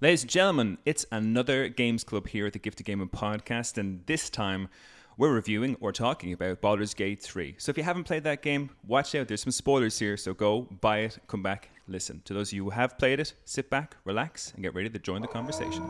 Ladies and gentlemen, it's another Games Club here at the Gift of Gaming podcast, and this time we're reviewing or talking about Baldur's Gate 3. So if you haven't played that game, watch out. There's some spoilers here, so go buy it, come back, listen. To those of you who have played it, sit back, relax, and get ready to join the conversation.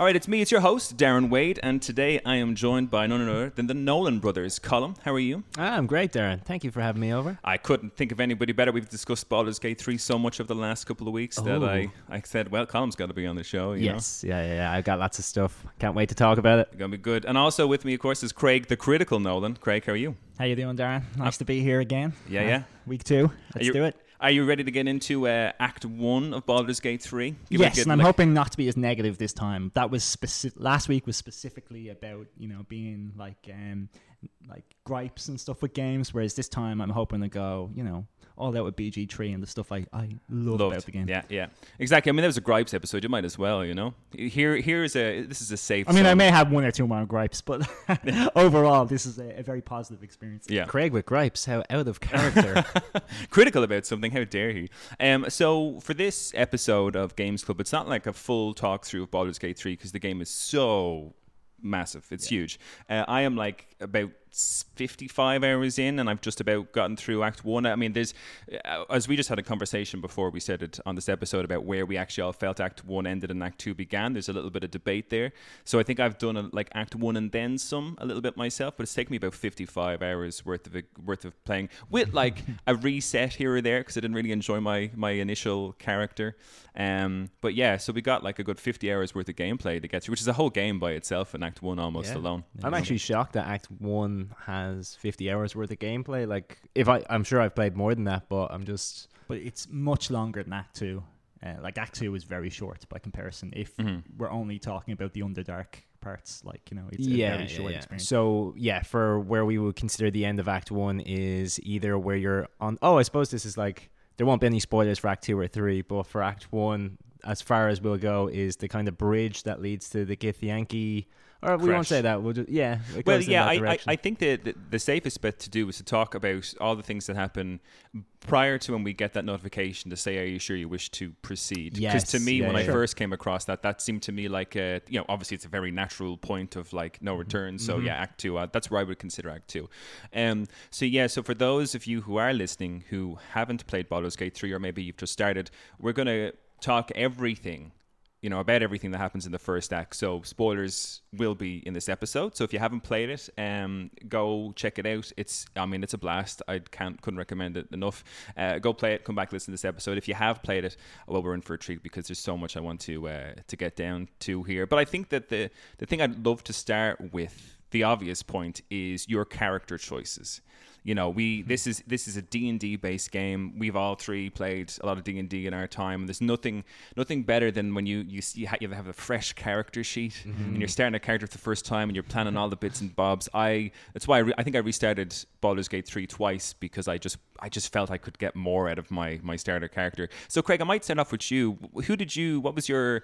All right, it's me, it's your host, Darren Wade, and today I am joined by none other than the Nolan brothers. Colm, how are you? Ah, I'm great, Darren. Thank you for having me over. I couldn't think of anybody better. We've discussed Baldur's Gate 3 so much over the last couple of weeks that I, Oh. I said, well, Colm's got to be on the show. You yes, yeah, yeah, yeah. I've got lots of stuff. Can't wait to talk about it. Know? Going to be good. And also with me, of course, is Craig, the critical Nolan. Craig, how are you? How you doing, Darren? Nice to be here again. Yeah, Uh, yeah. Week two. Let's you- do it. Are you ready to get into uh, Act 1 of Baldur's Gate 3? Give yes, and I'm look. hoping not to be as negative this time. That was specific. Last week was specifically about you know being like um like gripes and stuff with games, whereas this time I'm hoping to go you know all out with BG3 and the stuff I I love Loved. about the game. Yeah, yeah. Exactly. I mean, there was a gripes episode. You might as well, you know? Here, Here's a, this is a safe I mean, I may have one or two more gripes, but overall, this is a, a very positive experience. Yeah. Craig with gripes. How out of character. critical about something. How dare he? Um, so for this episode of Games Club, it's not like a full talk through of Baldur's Gate 3 because the game is so massive. It's huge. Uh, I am like about 55 hours in and I've just about gotten through Act 1. I mean, there's, uh, as we just had a conversation before we said it on this episode about where we actually all felt Act 1 ended and Act 2 began. There's a little bit of debate there. So I think I've done a, like Act 1 and then some a little bit myself, but it's taken me about 55 hours worth of worth of playing with like a reset here or there because I didn't really enjoy my my initial character. Um, but yeah, so we got like a good 50 hours worth of gameplay to get through, which is a whole game by itself in Act 1 almost Yeah. alone. I'm actually shocked that Act One has 50 hours worth of gameplay. Like, if I, I'm sure I've played more than that, but I'm just. but it's much longer than Act Two. Uh, like Act Two is very short by comparison. If Mhm. we're only talking about the Underdark parts, like you know, it's yeah, a very yeah, short yeah. experience. So yeah, for where we would consider the end of Act One is either where you're on. Oh, I suppose this is like there won't be any spoilers for Act Two or Three, but for Act One, as far as we'll go, is the kind of bridge that leads to the Githyanki. Or we won't say that. We'll just yeah. Well, yeah, I, I. I think that the, the safest bit to do is to talk about all the things that happen prior to when we get that notification to say, "Are you sure you wish to proceed?" Because to me, yeah, when I. Sure. first came across that, that seemed to me like a, you know, obviously it's a very natural point of like no return. So Mhm. yeah, Act Two, uh, that's where I would consider Act Two. Um, so yeah, so for those of you who are listening who haven't played Baldur's Gate three, or maybe you've just started, we're gonna talk everything you know about everything that happens in the first act. So spoilers will be in this episode. So if you haven't played it um go check it out. It's i mean it's a blast. I can't couldn't recommend it enough. Uh, go play it. Come back listen to this episode. If you have played it well we're in for a treat because there's so much i want to uh, to get down to here. But i think that the the thing i'd love to start with the obvious point is your character choices. You know we mm-hmm. this is this is a d&d based game. We've all three played a lot of d&d in our time. And there's nothing nothing better than when you you, see, you have a fresh character sheet mm-hmm. and you're starting a character for the first time and you're planning all the bits and bobs. I that's why I, re- I think i restarted Baldur's Gate 3 twice because i just i just felt i could get more out of my my starter character. So craig i might start off with you. Who did you what was your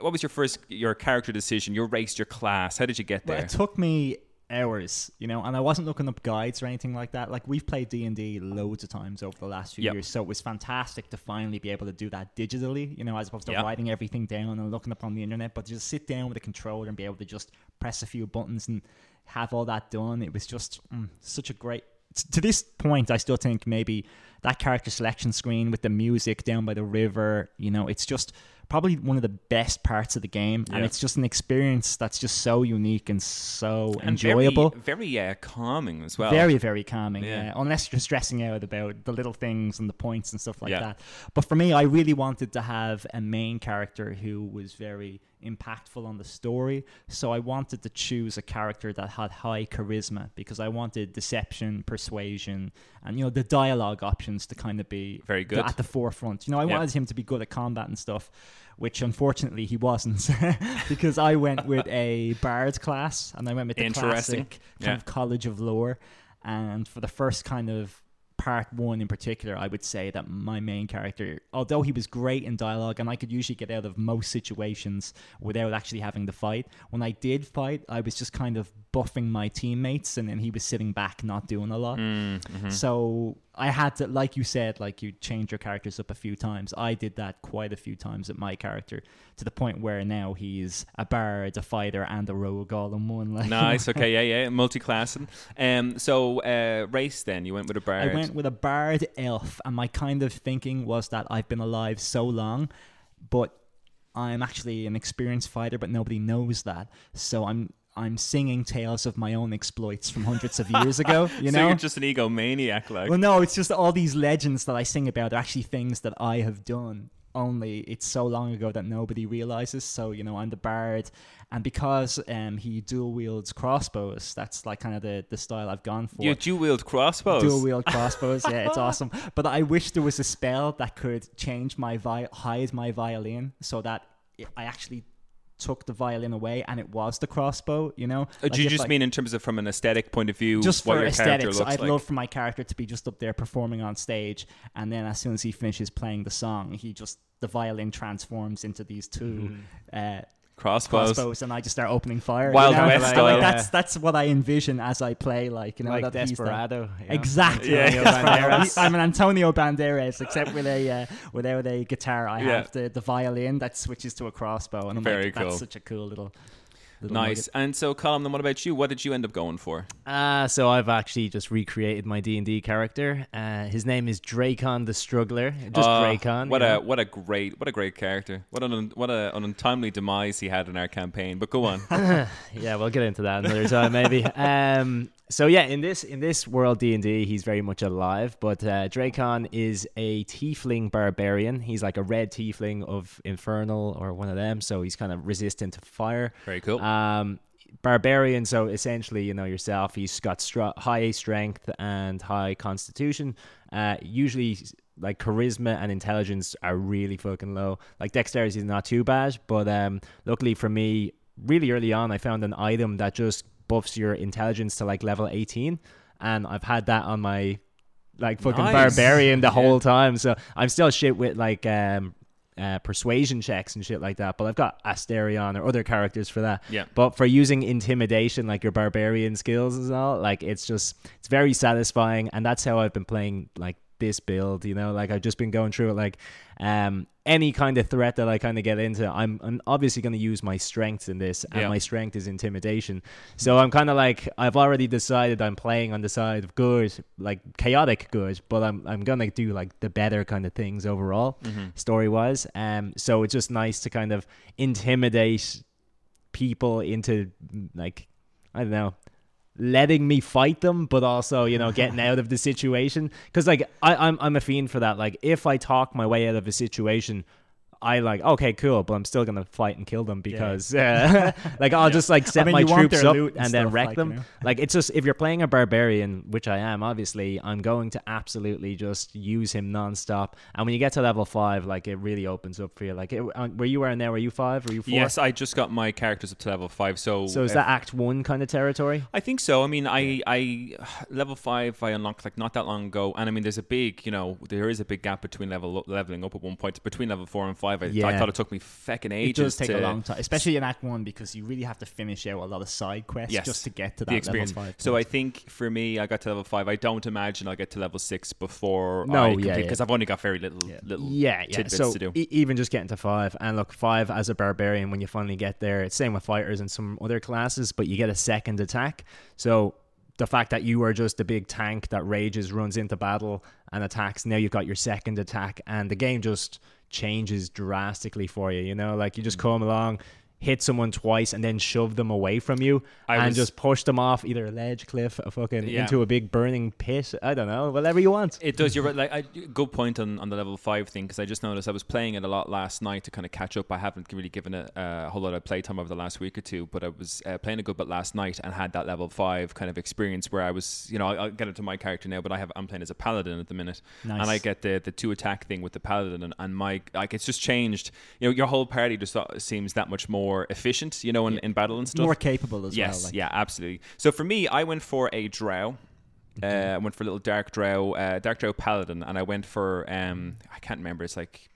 what was your first your character decision your race your class how did you get Well, there it took me hours, you know, and I wasn't looking up guides or anything like that. Like we've played D and D loads of times over the last few Yep. years, so it was fantastic to finally be able to do that digitally, you know, as opposed to Yeah. writing everything down and looking up on the internet. But to just sit down with a controller and be able to just press a few buttons and have all that done, it was just mm, such a great. To this point, I still think maybe that character selection screen with the music down by the river, you know, it's just probably one of the best parts of the game, and it's just an experience that's just so unique and so and enjoyable. very, very uh, calming as well Very, very calming. Yeah. Yeah. unless you're stressing out about the little things and the points and stuff like Yeah. that. But for me, I really wanted to have a main character who was very impactful on the story. So I wanted to choose a character that had high charisma because I wanted deception, persuasion, and you know the dialogue options to kind of be Very good. at the forefront. You know, I Yeah. wanted him to be good at combat and stuff, which unfortunately he wasn't because I went with a bard class and I went with the classic kind Yeah. of college of lore. And for the first kind of part one in particular, I would say that my main character, although he was great in dialogue and I could usually get out of most situations without actually having to fight, when I did fight, I was just kind of buffing my teammates and then he was sitting back not doing a lot. Mm-hmm. So I had to, like you said, like you change your characters up a few times. I did that quite a few times at my character to the point where now he's a bard, a fighter, and a rogue all in one. Like, Nice. Okay. Yeah. Yeah. Multi-classing. Um. So, uh, race. Then you went with a bard. I went with a bard elf, and my kind of thinking was that I've been alive so long, but I'm actually an experienced fighter, but nobody knows that. So I'm I'm singing tales of my own exploits from hundreds of years ago. You so know. you're just an egomaniac, like. well, no, it's just all these legends that I sing about are actually things that I have done. Only it's so long ago that nobody realizes. So you know, I'm the bard, and because um he dual wields crossbows, that's like kind of the the style I've gone for. you dual wield crossbows. Dual wield crossbows, yeah, it's awesome. But I wish there was a spell that could change my vi- hide my violin so that I actually took the violin away and it was the crossbow. You know, Uh, Like do you just like, mean in terms of from an aesthetic point of view? just what for your character aesthetics? looks I'd like? love for my character to be just up there performing on stage, and then as soon as he finishes playing the song, he just the violin transforms into these 2 uh, crossbows. crossbows, and I just start opening fire. Wild you know? West Like, style. that's that's what I envision as I play. Like you know, like that he's the- Desperado. yeah. Exactly. Yeah. I'm an Antonio Banderas, except with a uh, without a guitar. I Yeah. have the, the violin that switches to a crossbow, and I'm Very like, cool. that's such a cool little. Nice. And so, Colm, then what about you? What did you end up going for? Uh, so I've actually just recreated my D and D character. Uh, his name is Dracon the Struggler. Just Uh, Dracon. What a what a great what a great character. What an what a, an untimely demise he had in our campaign. But go on. yeah, we'll get into that another time maybe. Um, so yeah, in this in this world D and D, he's very much alive. But uh, Dracon is a tiefling barbarian. He's like a red tiefling of infernal or one of them. So he's kind of resistant to fire. Very cool. Um, barbarian. So essentially, you know yourself. He's got str- high strength and high constitution. Uh, usually. Like charisma and intelligence are really fucking low. Like dexterity is not too bad, but um, luckily for me, really early on, I found an item that just buffs your intelligence to like level 18, and I've had that on my like fucking Nice. barbarian the Yeah. whole time. So I'm still shit with like um uh, persuasion checks and shit like that. But I've got Astarion or other characters for that. Yeah. But for using intimidation, like your barbarian skills and all, like it's just it's very satisfying, and that's how I've been playing like this build. You know, like I've just been going through it. Like um any kind of threat that I kind of get into, I'm, I'm obviously going to use my strengths in this, and Yeah. my strength is intimidation. So I'm kind of like I've already decided I'm playing on the side of good, like chaotic good, but I'm I'm gonna do like the better kind of things overall, Mm-hmm. story wise. Um, so it's just nice to kind of intimidate people into like I don't know letting me fight them but also you know getting out of the situation. Because like I, I'm, I'm a fiend for that. Like if i talk my way out of a situation i like okay cool but i'm still gonna fight and kill them because uh, like i'll just like set mean, my troops up and, and then wreck like, them you know? like it's just if you're playing a barbarian which i am obviously i'm going to absolutely just use him non-stop and when you get to level five like it really opens up for you like it, uh, where you are now were you five were you four Yes, I just got my characters up to level five. So so is uh, that act one kind of territory I think so. I mean, I, I level five I unlocked like not that long ago, and I mean, there's a big, you know, there is a big gap between level leveling up at one point between level four and five. I, I Yeah. thought it took me fucking ages. It does take a long time, especially in Act One, because you really have to finish out a lot of side quests Yes. just to get to that the experience. level five. So I think for me, I got to level five. I don't imagine I'll get to level six before No, I yeah, complete yeah. because I've only got very little Yeah. little yeah, yeah. tidbits So to do. e- even just getting to five, and look, five as a barbarian, when you finally get there, it's same with fighters and some other classes, but you get a second attack. So the fact that you are just a big tank that rages, runs into battle, and attacks, now you've got your second attack, and the game just changes drastically for you. You know, like you just Mm. come along. Hit someone twice and then shove them away from you, I and was- just push them off either a ledge, cliff, a fucking Yeah. into a big burning pit. I don't know, whatever you want. It does. You're right. Like, I, good point on, on the level five thing because I just noticed I was playing it a lot last night to kind of catch up. I haven't really given it uh, a whole lot of playtime over the last week or two, but I was uh, playing a good bit last night and had that level five kind of experience where I was, you know, I'll, I'll get into my character now, but I have I'm playing as a paladin at the minute, Nice. and I get the the two attack thing with the paladin, and, and my like it's just changed. You know, your whole party just seems that much more efficient. You know, in, in battle and stuff. more capable as yes, well. Like, yeah, absolutely. So for me, I went for a drow. Uh, I went for a little dark drow, uh, dark drow paladin, and I went for um, I can't remember. It's like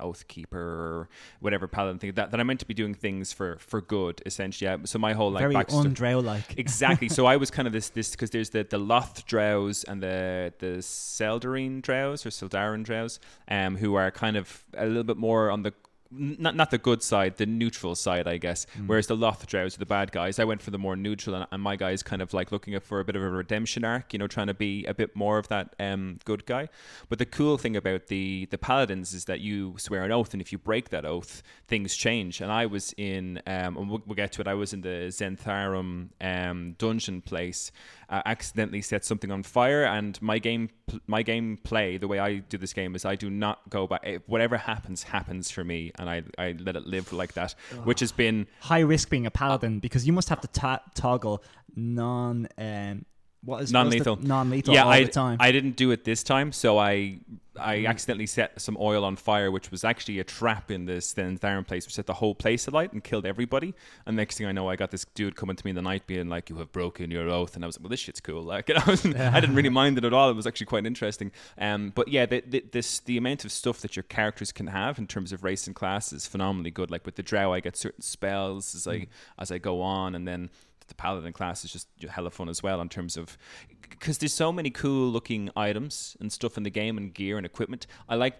oath keeper or whatever paladin thing that, that I meant to be doing things for for good essentially. Yeah. So my whole like Very undrow like. exactly. So I was kind of this this because there's the the Lolth Drows and the the Seldarine Drows or Sildarin Drows, um, who are kind of a little bit more on the not not the good side, the neutral side, I guess. Whereas the Lolth Drows are the bad guys. I went for the more neutral, and, and my guy's kind of like looking for a bit of a redemption arc, you know, trying to be a bit more of that um, good guy. But the cool thing about the the paladins is that you swear an oath, and if you break that oath, things change. And I was in, um, and we'll, we'll get to it. I was in the Zhentarim um, dungeon place. Uh, accidentally set something on fire, and my game, my game play, the way I do this game is I do not go back. Whatever happens, happens for me, and I, I let it live like that, which has been High risk being a paladin because you must have to ta- toggle non. Um, what is non-lethal. Non-lethal yeah, all I, the time. I didn't do it this time, so I I accidentally set some oil on fire, which was actually a trap in this Zhentarim place, which set the whole place alight and killed everybody. And next thing I know, I got this dude coming to me in the night, being like, "You have broken your oath," and I was like, "Well, this shit's cool." Like, I, was, I didn't really mind it at all. It was actually quite interesting. Um, but yeah, the, the, this the amount of stuff that your characters can have in terms of race and class is phenomenally good. Like with the Drow, I get certain spells as I as I go on, and then the paladin class is just hella fun as well in terms of because there's so many cool looking items and stuff in the game and gear and equipment. I like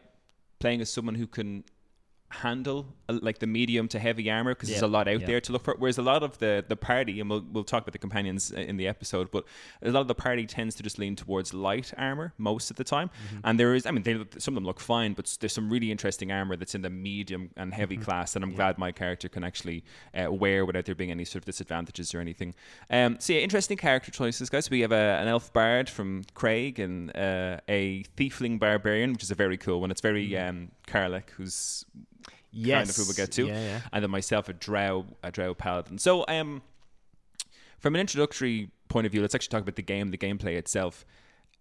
playing as someone who can handle uh, like the medium to heavy armor because there's a lot out yeah. there to look for. Whereas a lot of the the party, and we'll we'll talk about the companions uh, in the episode, but a lot of the party tends to just lean towards light armor most of the time. Mm-hmm. And there is, I mean, they, some of them look fine, but there's some really interesting armor that's in the medium and heavy Mm-hmm. class that I'm glad my character can actually uh, wear without there being any sort of disadvantages or anything. Um, so yeah, interesting character choices, guys. We have a, an elf bard from Craig and uh, a tiefling barbarian, which is a very cool one. It's very Mm-hmm. um, Karlach, who's Yes, kind of who we'll get to, Yeah, yeah. and then myself a drow a drow paladin. So um, from an introductory point of view, let's actually talk about the game, the gameplay itself.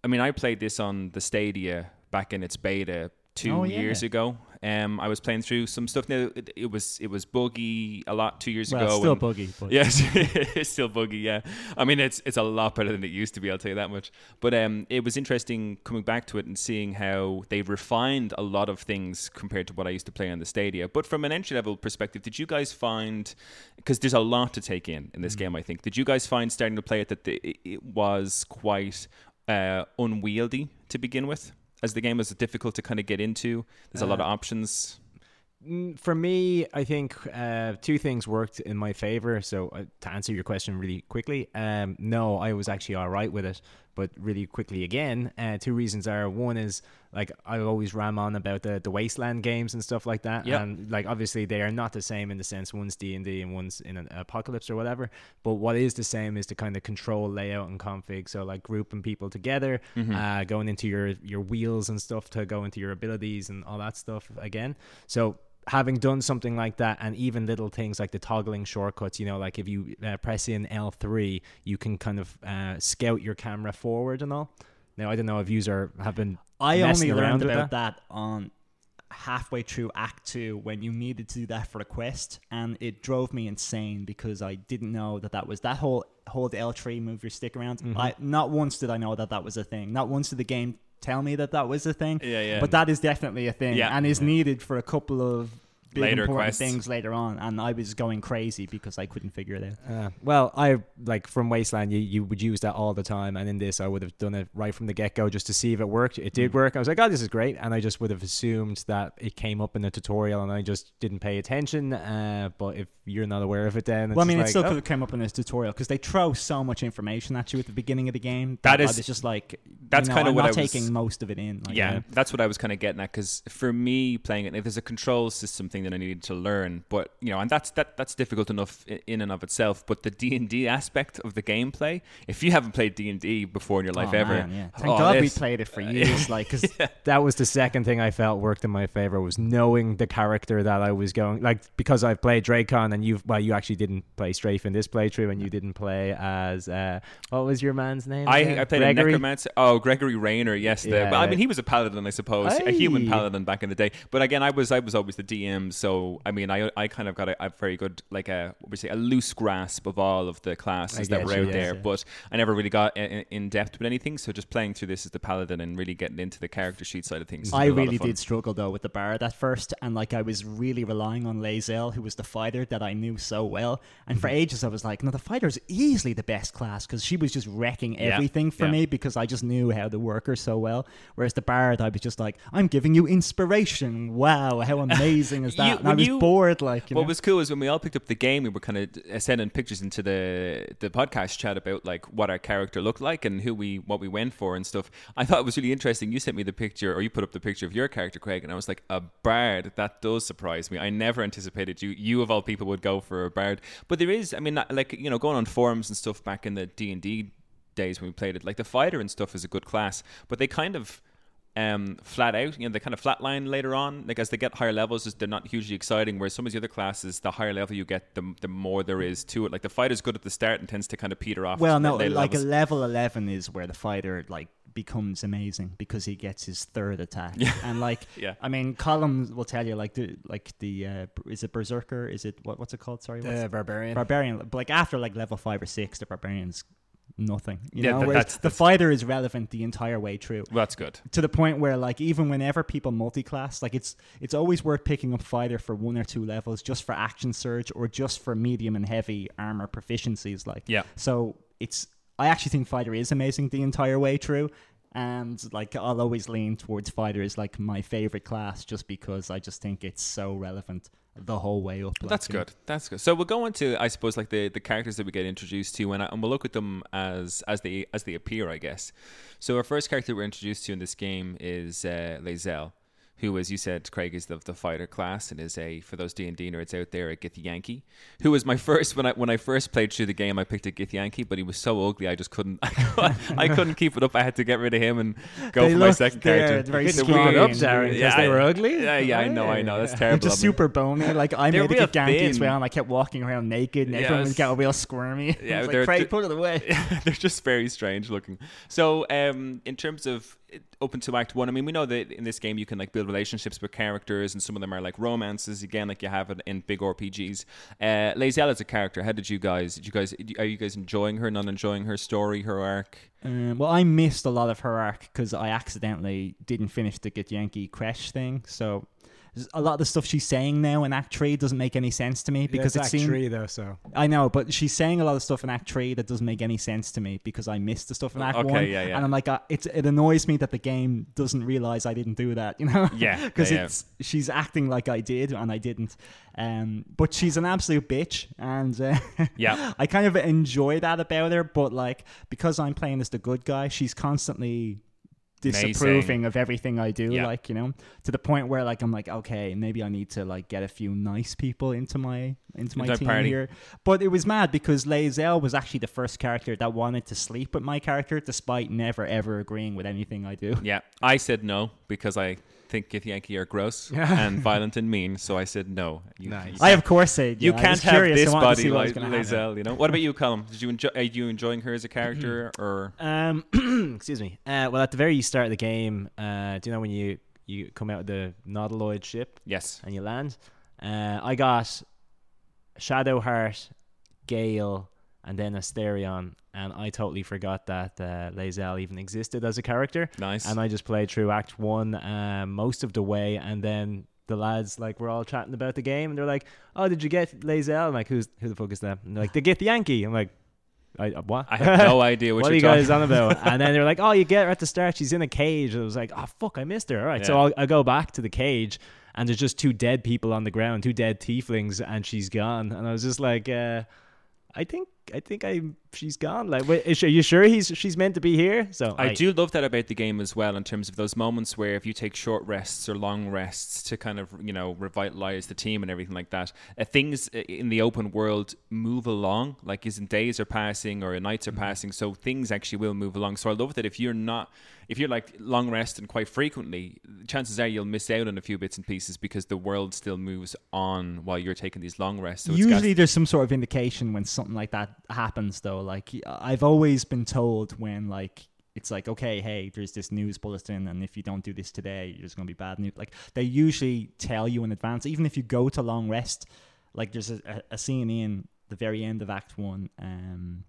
I mean, I played this on the Stadia back in its beta two Oh, yeah. years ago. Um, I was playing through some stuff. Now it, it was it was buggy a lot two years well, ago. it's still buggy, but Yes, it's still buggy. Yeah, I mean it's it's a lot better than it used to be. I'll tell you that much. But um, it was interesting coming back to it and seeing how they refined a lot of things compared to what I used to play on the Stadia. But from an entry level perspective, did you guys find because there's a lot to take in in this game? I think did you guys find starting to play it that the, it, it was quite uh, unwieldy to begin with? As the game was difficult to kind of get into, there's a lot of options. Mm, For me, I think uh, two things worked in my favor. So uh, to answer your question really quickly, um, no, I was actually all right with it. But really quickly again, uh, two reasons are one is like I always ram on about the the wasteland games and stuff like that, Yep. and like obviously they are not the same in the sense one's D and D and one's in an apocalypse or whatever. But what is the same is the kind of control layout and config. So like grouping people together, uh, going into your your wheels and stuff to go into your abilities and all that stuff again. So having done something like that and even little things like the toggling shortcuts you know like if you uh, press in l3 you can kind of uh, scout your camera forward and all now i don't know if user have been I only learned about that. on halfway through Act Two when you needed to do that for a quest, and it drove me insane because I didn't know that that was that whole hold L three, move your stick around. Mm-hmm. I not once did I know that that was a thing. Not once did the game tell me that that was a thing. Yeah, yeah. But that is definitely a thing, Yeah. and is needed for a couple of big Later important quests. things later on. And I was going crazy because I couldn't figure it out. Uh, well, I like from Wasteland, you, you would use that all the time, and in this, I would have done it right from the get go just to see if it worked. It Mm. did work. I was like, oh, this is great, and I just would have assumed that it came up in the tutorial, and I just didn't pay attention. Uh, but if you're not aware of it, then it's Well, I mean, just it still like, could oh. have come up in this tutorial because they throw so much information at you at the beginning of the game. That I is- was just like, that's you know, kinda I'm what not I was- taking most of it in. Like, yeah, uh, that's what I was kind of getting at because for me playing it, if there's a control system thing that I needed to learn, but you know, and that's that that's difficult enough in and of itself. But the D and D aspect of the gameplay, if you haven't played D and D before in your life oh, ever, man, yeah. Thank oh, God we played it for years. Like, because that was the second thing I felt worked in my favor was knowing the character that I was going like because I've played Dracon and you've well you actually didn't play Strafe in this playthrough and you didn't play as uh what was your man's name? I, again? I played Gregory? a necromancer. Oh, Gregory Rayner, yes. The, Yeah. well, I mean, he was a paladin, I suppose, a human paladin back in the day. But again, I was I was always the DM, so I mean, I I kind of got a, a very good like a what we say a loose grasp of all of the classes that were you, out yes, there. yeah. But I never really got in, in depth with anything. So just playing through this as the paladin and really getting into the character sheet side of things. I been a lot of really did struggle though with the bard at first, and like I was really relying on Lae'zel, who was the fighter that I knew so well. And Mm-hmm. for ages, I was like, no, the fighter's easily the best class because she was just wrecking Yeah, everything for yeah. me because I just knew how to work her so well. Whereas the bard, I was just like, I'm giving you inspiration. Wow, how amazing is that? You- and I was you- bored, like what know? was cool is when we all picked up the game, we were kind of sending pictures into the the podcast chat about like what our character looked like and who we what we went for and stuff. I thought it was really interesting. You sent me the picture, or you put up the picture of your character, Craig, and I was like, a bard. That does surprise me. I never anticipated you you of all people would go for a bard. But there is, I mean, like you know, going on forums and stuff back in the D and D days when we played it, like the fighter and stuff is a good class, but they kind of um, flat out. You know, they kind of flatline later on. Like as they get higher levels, they're not hugely exciting. Whereas some of the other classes, the higher level you get, the, the more there is to it. Like the fighter's good at the start and tends to kind of peter off. Well, no, like levels. a level eleven is where the fighter like becomes amazing because he gets his third attack. Yeah. And like, Yeah. I mean, columns will tell you like the like the uh, is it berserker? Is it what what's it called? Sorry, what's The barbarian. barbarian. But like after like level five or six, the barbarian's nothing. You Yeah, know, th- that's- the that's- fighter is relevant the entire way through that's good. to the point where like even whenever people multi-class like it's it's always worth picking up fighter for one or two levels just for action surge or just for medium and heavy armor proficiencies like Yeah. so it's i actually think fighter is amazing the entire way through and like i'll always lean towards fighter is like my favorite class just because i just think it's so relevant the whole way up like, That's you know. good. That's good. So we'll go into, I suppose, like the, the characters that we get introduced to, and, and we'll look at them as as they as they appear, I guess. So our first character we're introduced to in this game is uh, Lae'zel, who, as you said, Craig is the, the fighter class and is a for those D and D nerds out there a Githyanki, who was my first when I when I first played through the game. I picked a Githyanki, but he was so ugly I just couldn't I couldn't keep it up. I had to get rid of him and go They for my second character. very You They're could keep it up, Darren, because Yeah, they were ugly. Yeah, yeah, I know, I know. That's terrible. They're just super bony. Like I They're made a Ganky as well, and I kept walking around naked, and Yeah, everyone was, get real squirmy. Yeah, I they're- like, Craig, they're- put it away. they're just very strange looking. So, um, in terms of open to Act One, I mean, we know that in this game you can like build relationships with characters, and some of them are like romances again, like you have it in big RPGs. Uh, Lae'zel as a character, how did you guys? Did you guys? Are you guys enjoying her? Not enjoying her story, her arc? Um, well, I missed a lot of her arc because I accidentally didn't finish the Githyanki Crash thing. So a lot of the stuff she's saying now in Act Three doesn't make any sense to me because Because it it's seems three though, so I know, but she's saying a lot of stuff in Act Three that doesn't make any sense to me because I missed the stuff in Act Okay, One, yeah, yeah. and I'm like, uh, it's it annoys me that the game doesn't realize I didn't do that, you know? Yeah, because yeah, yeah. it's she's acting like I did and I didn't. Um, but she's an absolute bitch, and uh, Yeah. I kind of enjoy that about her. But like because I'm playing as the good guy, she's constantly disapproving of everything I do. Yeah. Like you know, to the point where like I'm like, okay, maybe I need to like get a few nice people into my into my Into team party. here. But it was mad because Lae'zel was actually the first character that wanted to sleep with my character, despite never ever agreeing with anything I do. Yeah, I said no because I think Githyanki are gross and violent and mean. So I said no. You, Nice. you I of course said You yeah, I can't was have curious. this I wanted to body see what was like gonna happen. Lae'zel, you know. What about you, Colm? Did you enjoy? Are you enjoying her as a character, or Um, excuse me. Uh, well, at the very start of the game, uh, do you know when you you come out of the Nautiloid ship yes? and you land? Uh, I got Shadowheart, Gale, and then Astarion, and I totally forgot that uh, Lae'zel even existed as a character. Nice. And I just played through Act One uh, most of the way, and then the lads like were all chatting about the game, and they're like, "Oh, did you get Lae'zel?" I'm like, "Who's who the fuck is that?" And they're like, "They Githyanki." I'm like, "I uh, what?" I have no idea what, what are you guys talking on about? and then they're like, "Oh, you get her at the start. She's in a cage." And I was like, "Oh fuck, I missed her." All right, so I'll, I'll go back to the cage, and there's just two dead people on the ground, two dead tieflings, and she's gone. And I was just like, uh, "I think, I think I, she's gone." Like, wait, is are you sure he's she's meant to be here? So I do love that about the game as well, in terms of those moments where if you take short rests or long rests to kind of you know revitalize the team and everything like that, uh, things uh, in the open world move along. Like, isn't days are passing or nights are Mm-hmm. passing, so things actually will move along. So I love that if you're not, if you're like long rest and quite frequently, chances are you'll miss out on a few bits and pieces because the world still moves on while you're taking these long rests. So Usually, there's some sort of indication when something like that happens, though. Like I've always been told when like it's like okay, hey, there's this news bulletin, and if you don't do this today, there's going to be bad news. Like they usually tell you in advance, even if you go to long rest. Like there's a, a, scene in the very end of Act One. Um,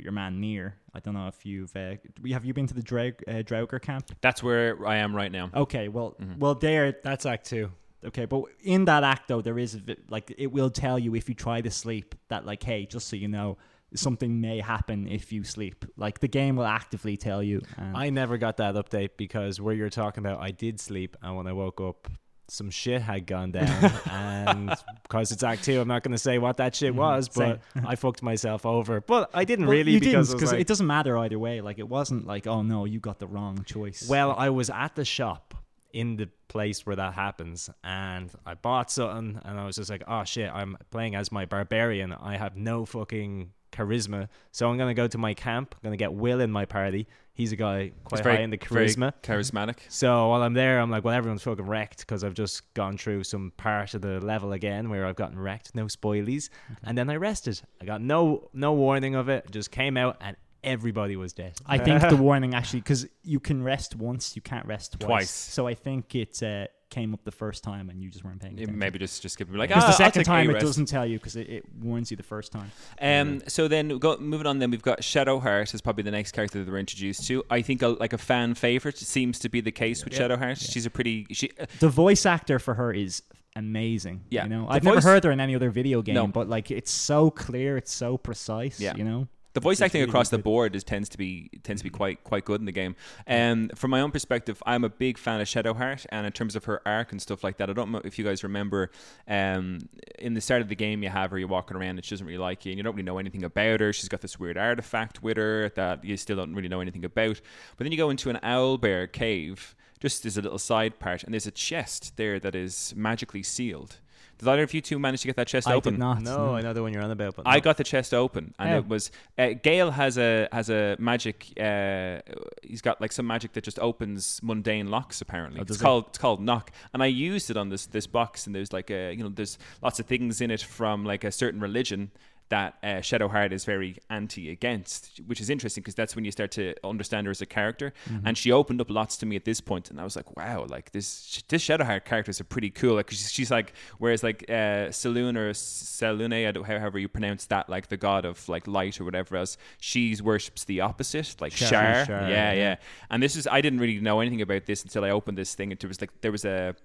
your man near. I don't know if you've uh, have you been to the Draug, uh, Draugr camp? That's where I am right now. Okay, well, well, there. That's Act Two. Okay, but in that act though, there is a bit- like it will tell you if you try to sleep that like, hey, just so you know, something may happen if you sleep. Like the game will actively tell you. And I never got that update because where you're talking about, I did sleep, and when I woke up, some shit had gone down. and because it's Act Two, I'm not going to say what that shit mm-hmm. was, but I fucked myself over. But I didn't Well, really you because didn't, 'cause like- it doesn't matter either way. Like it wasn't like, oh no, you got the wrong choice. Well, I was at the shop in the place where that happens, and I bought something, and I was just like, "Oh shit, I'm playing as my barbarian. I have no fucking charisma, so I'm gonna go to my camp. I'm gonna get Wyll in my party. He's a guy quite very, high in the charisma. charismatic. So while I'm there, I'm like, well, everyone's fucking wrecked because I've just gone through some part of the level again where I've gotten wrecked. No spoilies, and then I rested. I got no no warning of it. Just came out, and everybody was dead. I think the warning actually, because you can rest once, you can't rest twice. Twice. So I think it uh, came up the first time and you just weren't paying Yeah, attention. Maybe just just skip it. Like Because ah, the second time it doesn't tell you because it, it warns you the first time. Um, so then go, moving on, then we've got Shadowheart is probably the next character that we're introduced to. I think a, like a fan favorite seems to be the case with Shadowheart. She's a pretty she. uh, The voice actor for her is amazing. Yeah. you know, The I've never heard her in any other video game, No. but like it's so clear, it's so precise. Yeah. you know. The voice acting really across the board is tends to be tends to be quite quite good in the game. Um, from my own perspective, I'm a big fan of Shadowheart, and in terms of her arc and stuff like that, I don't know if you guys remember. Um, in the start of the game, you have her, you're walking around, and she doesn't really like you, and you don't really know anything about her. She's got this weird artifact with her that you still don't really know anything about. But then you go into an owl bear cave, just as a little side part, and there's a chest there that is magically sealed. Did either of you two manage to get that chest I open? did not. No, I know the one you're on about, but I no. got the chest open, and How? it was uh, Gale has a has a magic. Uh, he's got like some magic that just opens mundane locks. Apparently, Oh, it's does it? called it's called knock, and I used it on this this box, and there's like a you know there's lots of things in it from like a certain religion that uh, Shadowheart is very anti against, which is interesting because that's when you start to understand her as a character. Mm-hmm. And she opened up lots to me at this point, and I was like, wow, like this this Shadowheart characters are pretty cool. Like she's, she's like, whereas like uh, Saloon or Salune, I don't, however you pronounce that, like the god of like light or whatever else, she worships the opposite, like Shar. Shar. Shar, yeah, yeah. yeah. And this is I didn't really know anything about this until I opened this thing. And there was like there was a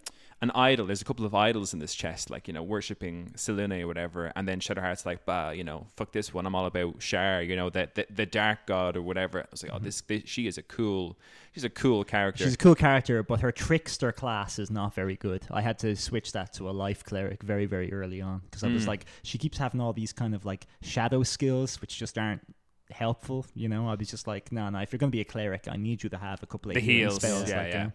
an idol. There's a couple of idols in this chest, like you know, worshiping Selene or whatever. And then Shadowheart's like, bah, you know, fuck this one. I'm all about Shar, you know, the the, the dark god or whatever. I was like, oh, this, this she is a cool, she's a cool character. She's a cool character, but her trickster class is not very good. I had to switch that to a life cleric very, very early on because I Mm. was like, she keeps having all these kind of like shadow skills, which just aren't helpful. You know, I was just like, no, no, if you're going to be a cleric, I need you to have a couple of The healing heals, spells. yeah, like, you yeah. know.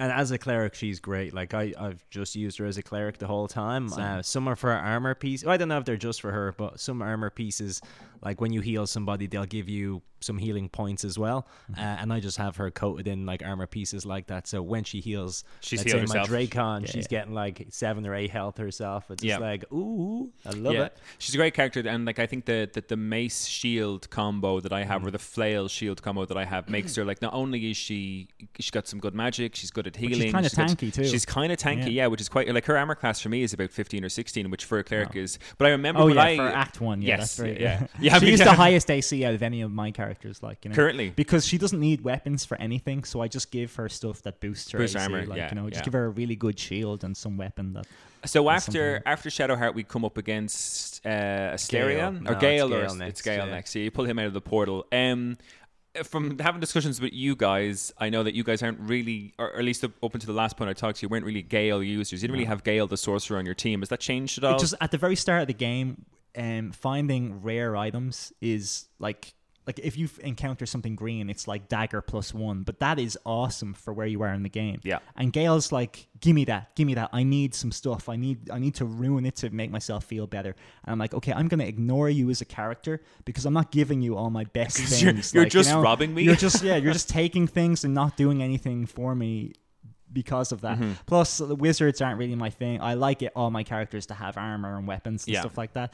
And as a cleric, she's great. Like I, I've just used her as a cleric the whole time. Uh, some are for armor piece. I don't know if they're just for her, but some armor pieces, like when you heal somebody, they'll give you some healing points as well. Mm-hmm. Uh, and I just have her coated in like armor pieces like that. So when she heals, She's let's say herself. my Dracon, Yeah, she's yeah. getting like seven or eight health herself. It's Yeah. just like ooh, I love it. she's a great character, and like I think the, the the mace shield combo that I have, Mm. or the flail shield combo that I have, makes her like not only is she she's got some good magic, she's good at healing. She's kinda got- tanky, too. She's kind of tanky, yeah. Which is quite like her armor class for me is about fifteen or sixteen, which for a cleric is. But I remember Oh when yeah, I for Act One, yeah, yes, that's yeah, yeah. yeah. I mean, She's yeah. the highest AC out of any of my characters, like you know, currently. because she doesn't need weapons for anything. So I just give her stuff that boosts her Boosts AC, armor, like yeah, you know, just yeah. give her a really good shield and some weapon that. So after something. after Shadowheart, we come up against uh, Astarion Gale. or No, Gale, it's or Gale it's next, Gale yeah. next. Yeah, you pull him out of the portal. Um, from having discussions with you guys, I know that you guys aren't really, or at least up up until the last point I talked to you, weren't really Gale users. You didn't really have Gale the sorcerer on your team. Has that changed at all? It just at the very start of the game, um, finding rare items is like like if you encounter something green, it's like dagger plus one. But that is awesome for where you are in the game. Yeah. And Gale's like, give me that, give me that. I need some stuff. I need I need to ruin it to make myself feel better. And I'm like, okay, I'm gonna ignore you as a character because I'm not giving you all my best things. you're- you're Like, you just know, robbing me. You're just yeah, you're just taking things and not doing anything for me because of that. Mm-hmm. Plus, the wizards aren't really my thing. I like it all my characters to have armor and weapons and Yeah. stuff like that.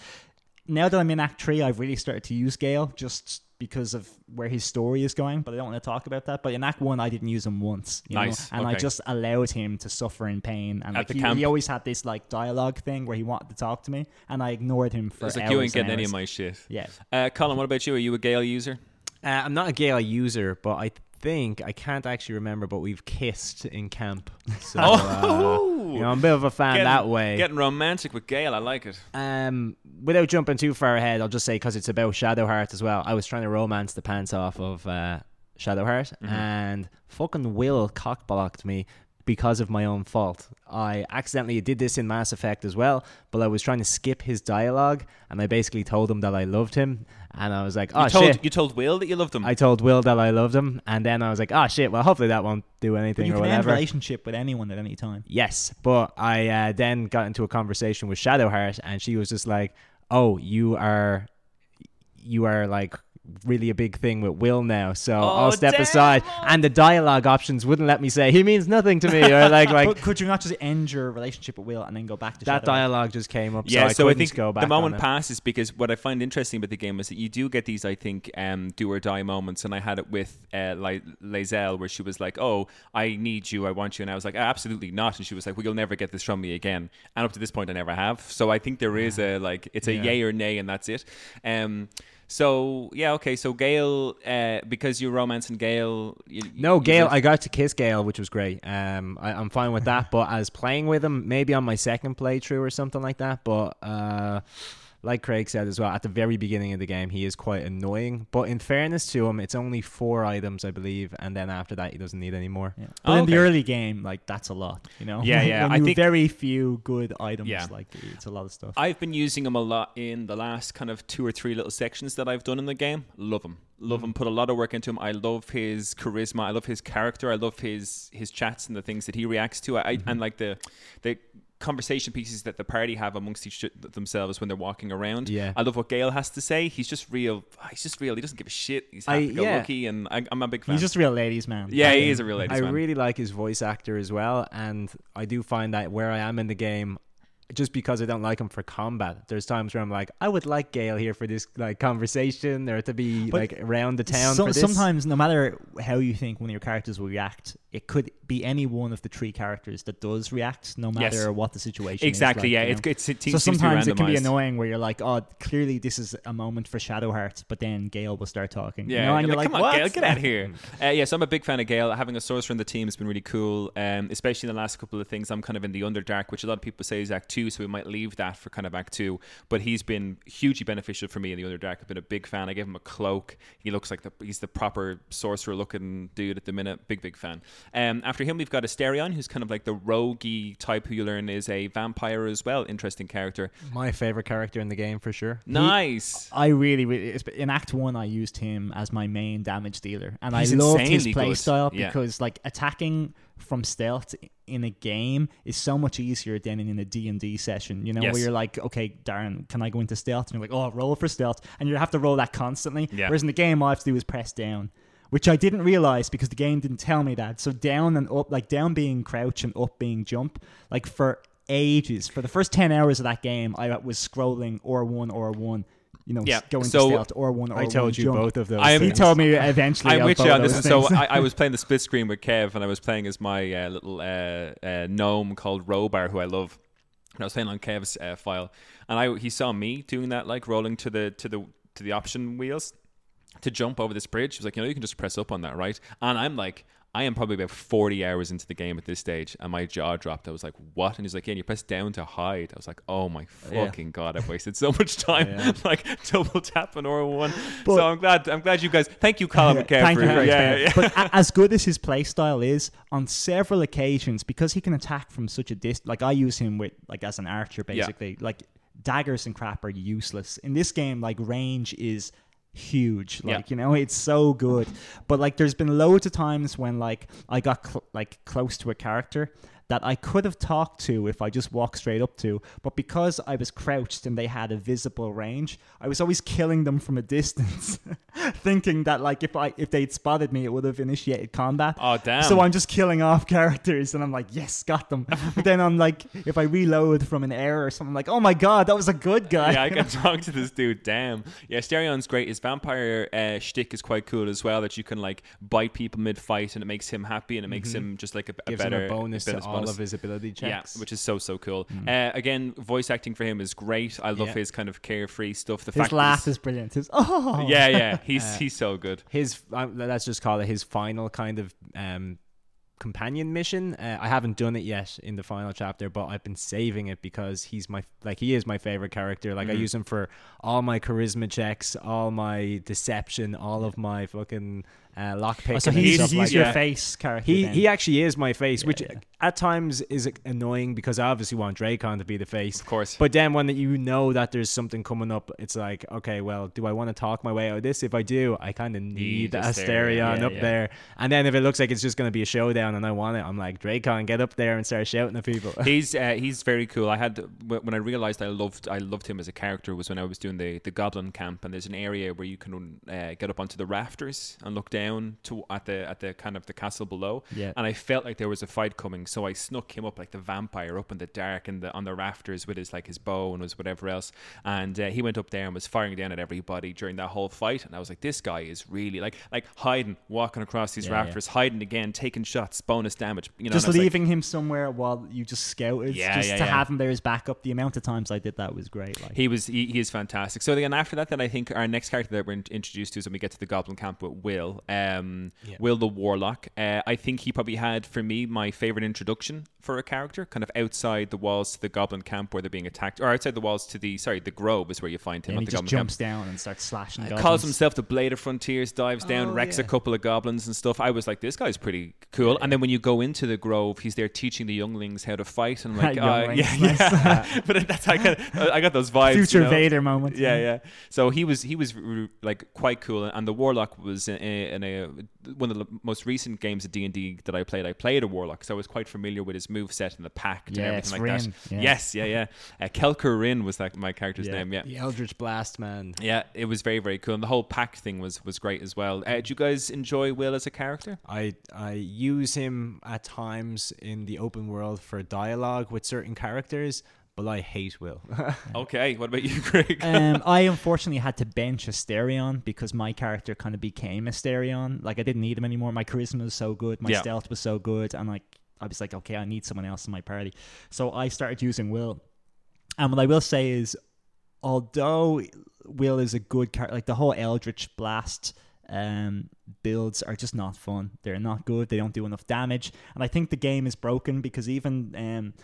Now that I'm in Act Three, I've really started to use Gale just because of where his story is going, but I don't want to talk about that. But in Act One, I didn't use him once, you Nice, know, and I just allowed him to suffer in pain. And like he, he always had this like dialogue thing where he wanted to talk to me, and I ignored him for It's like you ain't and getting any of my shit. Yeah, Uh, Colm, what about you? Are you a Gale user? Uh, I'm not a Gale user, but I think I can't actually remember, but we've kissed in camp. So, Oh! uh, you know, I'm a bit of a fan Getting- that way. Getting romantic with Gale, I like it. Um, without jumping too far ahead, I'll just say because it's about Shadowheart as well. I was trying to romance the pants off of uh, Shadowheart, and fucking Wyll cockblocked me because of my own fault. I accidentally did this in Mass Effect as well, but I was trying to skip his dialogue, and I basically told him that I loved him, and I was like, "Oh you told shit." you told Wyll that you loved him. I told Wyll that I loved him, and then I was like, "Oh shit!" Well, hopefully that won't do but anything you or can end a whatever. relationship with anyone at any time. Yes, but I uh, then got into a conversation with Shadowheart, and she was just like, "Oh, you are, you are like really a big thing with Wyll now, so Oh, I'll step damn. aside." And the dialogue options wouldn't let me say he means nothing to me, or like like but could you not just end your relationship with Wyll and then go back to that Shadowheart? dialogue just came up. yeah, so, so, I, I, couldn't think go back the moment on it. passes because what I find interesting about the game is that you do get these, I think, um, do or die moments, and I had it with uh, like Lae'zel where she was like, "Oh, I need you, I want you," and I was like, "Absolutely not," and she was like, "Well, you'll never get this from me again." And up to this point, I never have. So I think there is a like, it's a Yeah. yay or nay, and that's it. Um, so yeah, okay. So Gale, uh, because you're romancing Gale, you, No, just- I got to kiss Gale, which was great. Um, I, I'm fine with that. But as playing with him, maybe on my second playthrough or something like that. But uh, like Craig said as well, at the very beginning of the game, he is quite annoying. But in fairness to him, it's only four items, I believe, and then after that, he doesn't need any more. Yeah. But Oh, in the early game, like that's a lot, you know. Yeah, yeah, I think- very few good items, Yeah. like it's a lot of stuff. I've been using him a lot in the last kind of two or three little sections that I've done in the game. Love him, love him. Mm. Put a lot of work into him. I love his charisma. I love his character. I love his his chats and the things that he reacts to. I, mm-hmm. and like the the conversation pieces that the party have amongst each themselves when they're walking around. Yeah. I love what Gale has to say. He's just real. He's just real. He doesn't give a shit. He's I- happy go yeah. lucky, and I, I'm a big fan. He's just a real ladies man. yeah, he is a real ladies I man. really like his voice actor as well, and I do find that where I am in the game, just because I don't like him for combat, there's times where I'm like, I would like Gale here for this like conversation or to be But like around the town So- for this. sometimes, no matter how you think one of your characters will react, it could be any one of the three characters that does react, no Yes. matter what the situation. Is. Exactly. is. yeah, you know? it's it so seems to be sometimes it can be annoying where you're like, oh, clearly this is a moment for Shadowheart, but then Gale will start talking. Yeah, you know, and you're you're like, come on, get out of here. uh, so I'm a big fan of Gale. Having a sorcerer in the team has been really cool, um, especially in the last couple of things. I'm kind of in the Underdark, which a lot of people say is Act 2, so we might leave that for kind of Act 2. But he's been hugely beneficial for me in the Underdark. I've been a big fan. I gave him a cloak. He looks like the, he's the proper sorcerer looking dude at the minute. Big, big fan. Um, after him, we've got Astarion, who's kind of like the roguey type who you learn is a vampire as well. Interesting character. My favorite character in the game for sure. Nice. I really, really in Act One, I used him as my main damage dealer, and He's I loved his playstyle Yeah. because like attacking from stealth in a game is so much easier than in a D and D session. You know, Yes. where you're like, okay, Darren, can I go into stealth? And you're like, oh, roll for stealth, and you have to roll that constantly. Yeah. Whereas in the game, all I have to do is press down. Which I didn't realize because the game didn't tell me that. So down and up, like down being crouch and up being jump, like for ages, for the first ten hours of that game, I was scrolling or one or one, you know, Yeah, going so to stealth or one or I told you jump. both of those. I am- He told me eventually. I'm of with you on this. those so. I, I was playing the split screen with Kev, and I was playing as my uh, little uh, uh, gnome called Robar, who I love. And I was playing on Kev's uh, file, and I he saw me doing that, like rolling to the to the to the option wheels to jump over this bridge. He was like, you know, you can just press up on that, right? And I'm like. I am probably about 40 hours into the game at this stage, and my jaw dropped. I was like, "What?" And he's like, "Yeah, and you press down to hide." I was like, "Oh my Yeah. fucking god! I've wasted so much time, Yeah. like double tapping or one." But- so I'm glad. I'm glad you guys. Thank you, Colin Yeah, McCaffrey. Thank you for yeah, yeah. But as good as his playstyle is, on several occasions, because he can attack from such a distance, like I use him with like as an archer, Yeah. basically. Like daggers and crap are useless in this game. Like range is huge Yeah. like you know it's so good but like there's been loads of times when like i got cl- like close to a character that I could have talked to if I just walked straight up to, but because I was crouched and they had a visible range, I was always killing them from a distance, thinking that like if I if they'd spotted me, it would have initiated combat. Oh damn! So I'm just killing off characters, and I'm like, yes, got them. but then I'm like, if I reload from an error or something, I'm like, oh my god, that was a good guy. yeah, I can talk to this dude. Damn. Yeah, Stereon's great. His vampire uh, shtick is quite cool as well. That you can like bite people mid fight, and it makes him happy, and it makes him just like a, a Mm-hmm. Better a bonus to bonus all of his ability checks. Yeah, which is so so cool. Uh, again, voice acting for him is great. I love Yeah. his kind of carefree stuff. The His fact that laugh he's- is brilliant. His oh yeah, yeah, he's he's so good. his uh, let's just call it his final kind of um companion mission uh, i haven't done it yet in the final chapter but i've been saving it because he's my like he is my favorite character like i use him for all my charisma checks all my deception all of my fucking uh, lockpick Oh, so he's, he's like your that. face character. He then. he actually is my face, Yeah, which yeah. at times is annoying because I obviously want Dracon to be the face. Of course. But then when you know that there's something coming up, it's like, okay, well, do I want to talk my way out of this? If I do, I kind of need Need Astarion Astarion, up yeah. there. And then if it looks like it's just going to be a showdown and I want it, I'm like, Dracon, get up there and start shouting at people. he's uh, he's very cool. I had when I realized I loved I loved him as a character was when I was doing the the Goblin camp, and there's an area where you can uh, get up onto the rafters and look down to at the at the kind of the castle below. Yeah. And I felt like there was a fight coming, so I snuck him up like the vampire up in the dark and the on the rafters with his like his bow and his whatever else. And uh, he went up there and was firing down at everybody during that whole fight. And I was like, this guy is really like like hiding, walking across these Yeah, yeah. rafters, hiding again, taking shots, bonus damage. You know, just was like, leaving him somewhere while you just scouted. Yeah, just yeah, to yeah. have him there as backup. The amount of times I did that was great. Like He was he, he is fantastic. So then after that, then I think our next character that we're in- introduced to is when we get to the Goblin Camp with Wyll, um, Yeah. Wyll the Warlock. Uh, I think he probably had for me my favorite introduction for a character, kind of outside the walls to the Goblin Camp where they're being attacked, or outside the walls to the sorry the Grove is where you find him. he the just jumps Camp. down and starts slashing. Calls himself the Blade of Frontiers, dives down, Oh, wrecks yeah. a couple of goblins and stuff. I was like, this guy's pretty cool. And then when you go into the Grove, he's there teaching the younglings how to fight. And I'm like, uh, yeah, yeah. but that's I got, I got those vibes. future you know? Vader moment. yeah, yeah. So he was he was like quite cool, and the warlock was in a, one of the most recent games of D and D that I played. I played a warlock, so I was quite familiar with his move set and the pact and everything like Rin, that. yeah. Yes, yeah, yeah. Uh, Kelker Rin was like my character's Yeah. name. Yeah. the Eldritch Blast, man. Yeah, it was very, very cool, and the whole pact thing was was great as well. Uh, did you guys enjoy Wyll as a character? I I use him at times in the open world for dialogue with certain characters, but I hate Wyll. Okay, what about you, Greg? um, I unfortunately had to bench Astarion because my character kind of became Astarion. Like I didn't need him anymore. My charisma was so good, my Yeah. stealth was so good, and like I was like, okay, I need someone else in my party. So I started using Wyll. And what I will say is, although Wyll is a good character, like the whole Eldritch Blast um, builds are just not fun. They're not good. They don't do enough damage, and I think the game is broken because even um,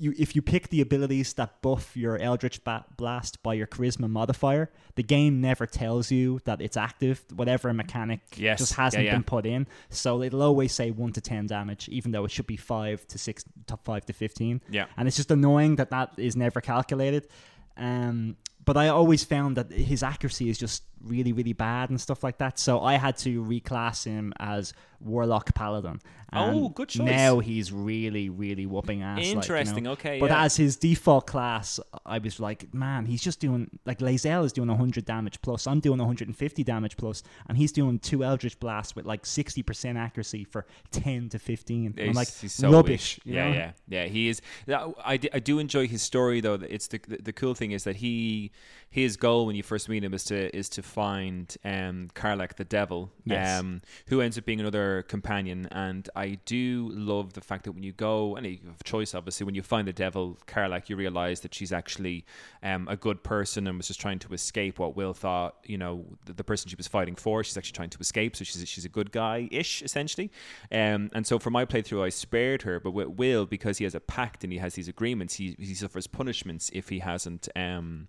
you if you pick the abilities that buff your Eldritch Blast by your Charisma modifier, the game never tells you that it's active. Whatever mechanic Yes. just hasn't yeah. been put in, so it'll always say one to ten damage, even though it should be five to six, top five to fifteen. yeah, And it's just annoying that that is never calculated. Um, but I always found that his accuracy is just really, really bad and stuff like that. So I had to reclass him as Warlock Paladin. Oh, good choice. Now he's really, really whooping ass. like, you know. interesting. Okay, But yeah. as his default class, I was like, man, he's just doing like Lae'zel is doing 100 damage plus. I'm doing 150 damage plus, and he's doing two Eldritch blasts with like 60% accuracy for 10 to 15. I'm like, he's so rubbish. Yeah, know? yeah, yeah. He is. I, I do enjoy his story though. It's the, the the cool thing is that he his goal when you first meet him is to is to find um Karlach the devil, Yes. um who ends up being another companion. And I do love the fact that when you go and you have choice, obviously, when you find the devil Karlach, you realize that she's actually um a good person and was just trying to escape what Wyll thought. You know, the, the person she was fighting for. She's actually trying to escape, so she's she's a good guy ish essentially. Um, and so for my playthrough, I spared her, but with Wyll, because he has a pact and he has these agreements, he, he suffers punishments if he hasn't um,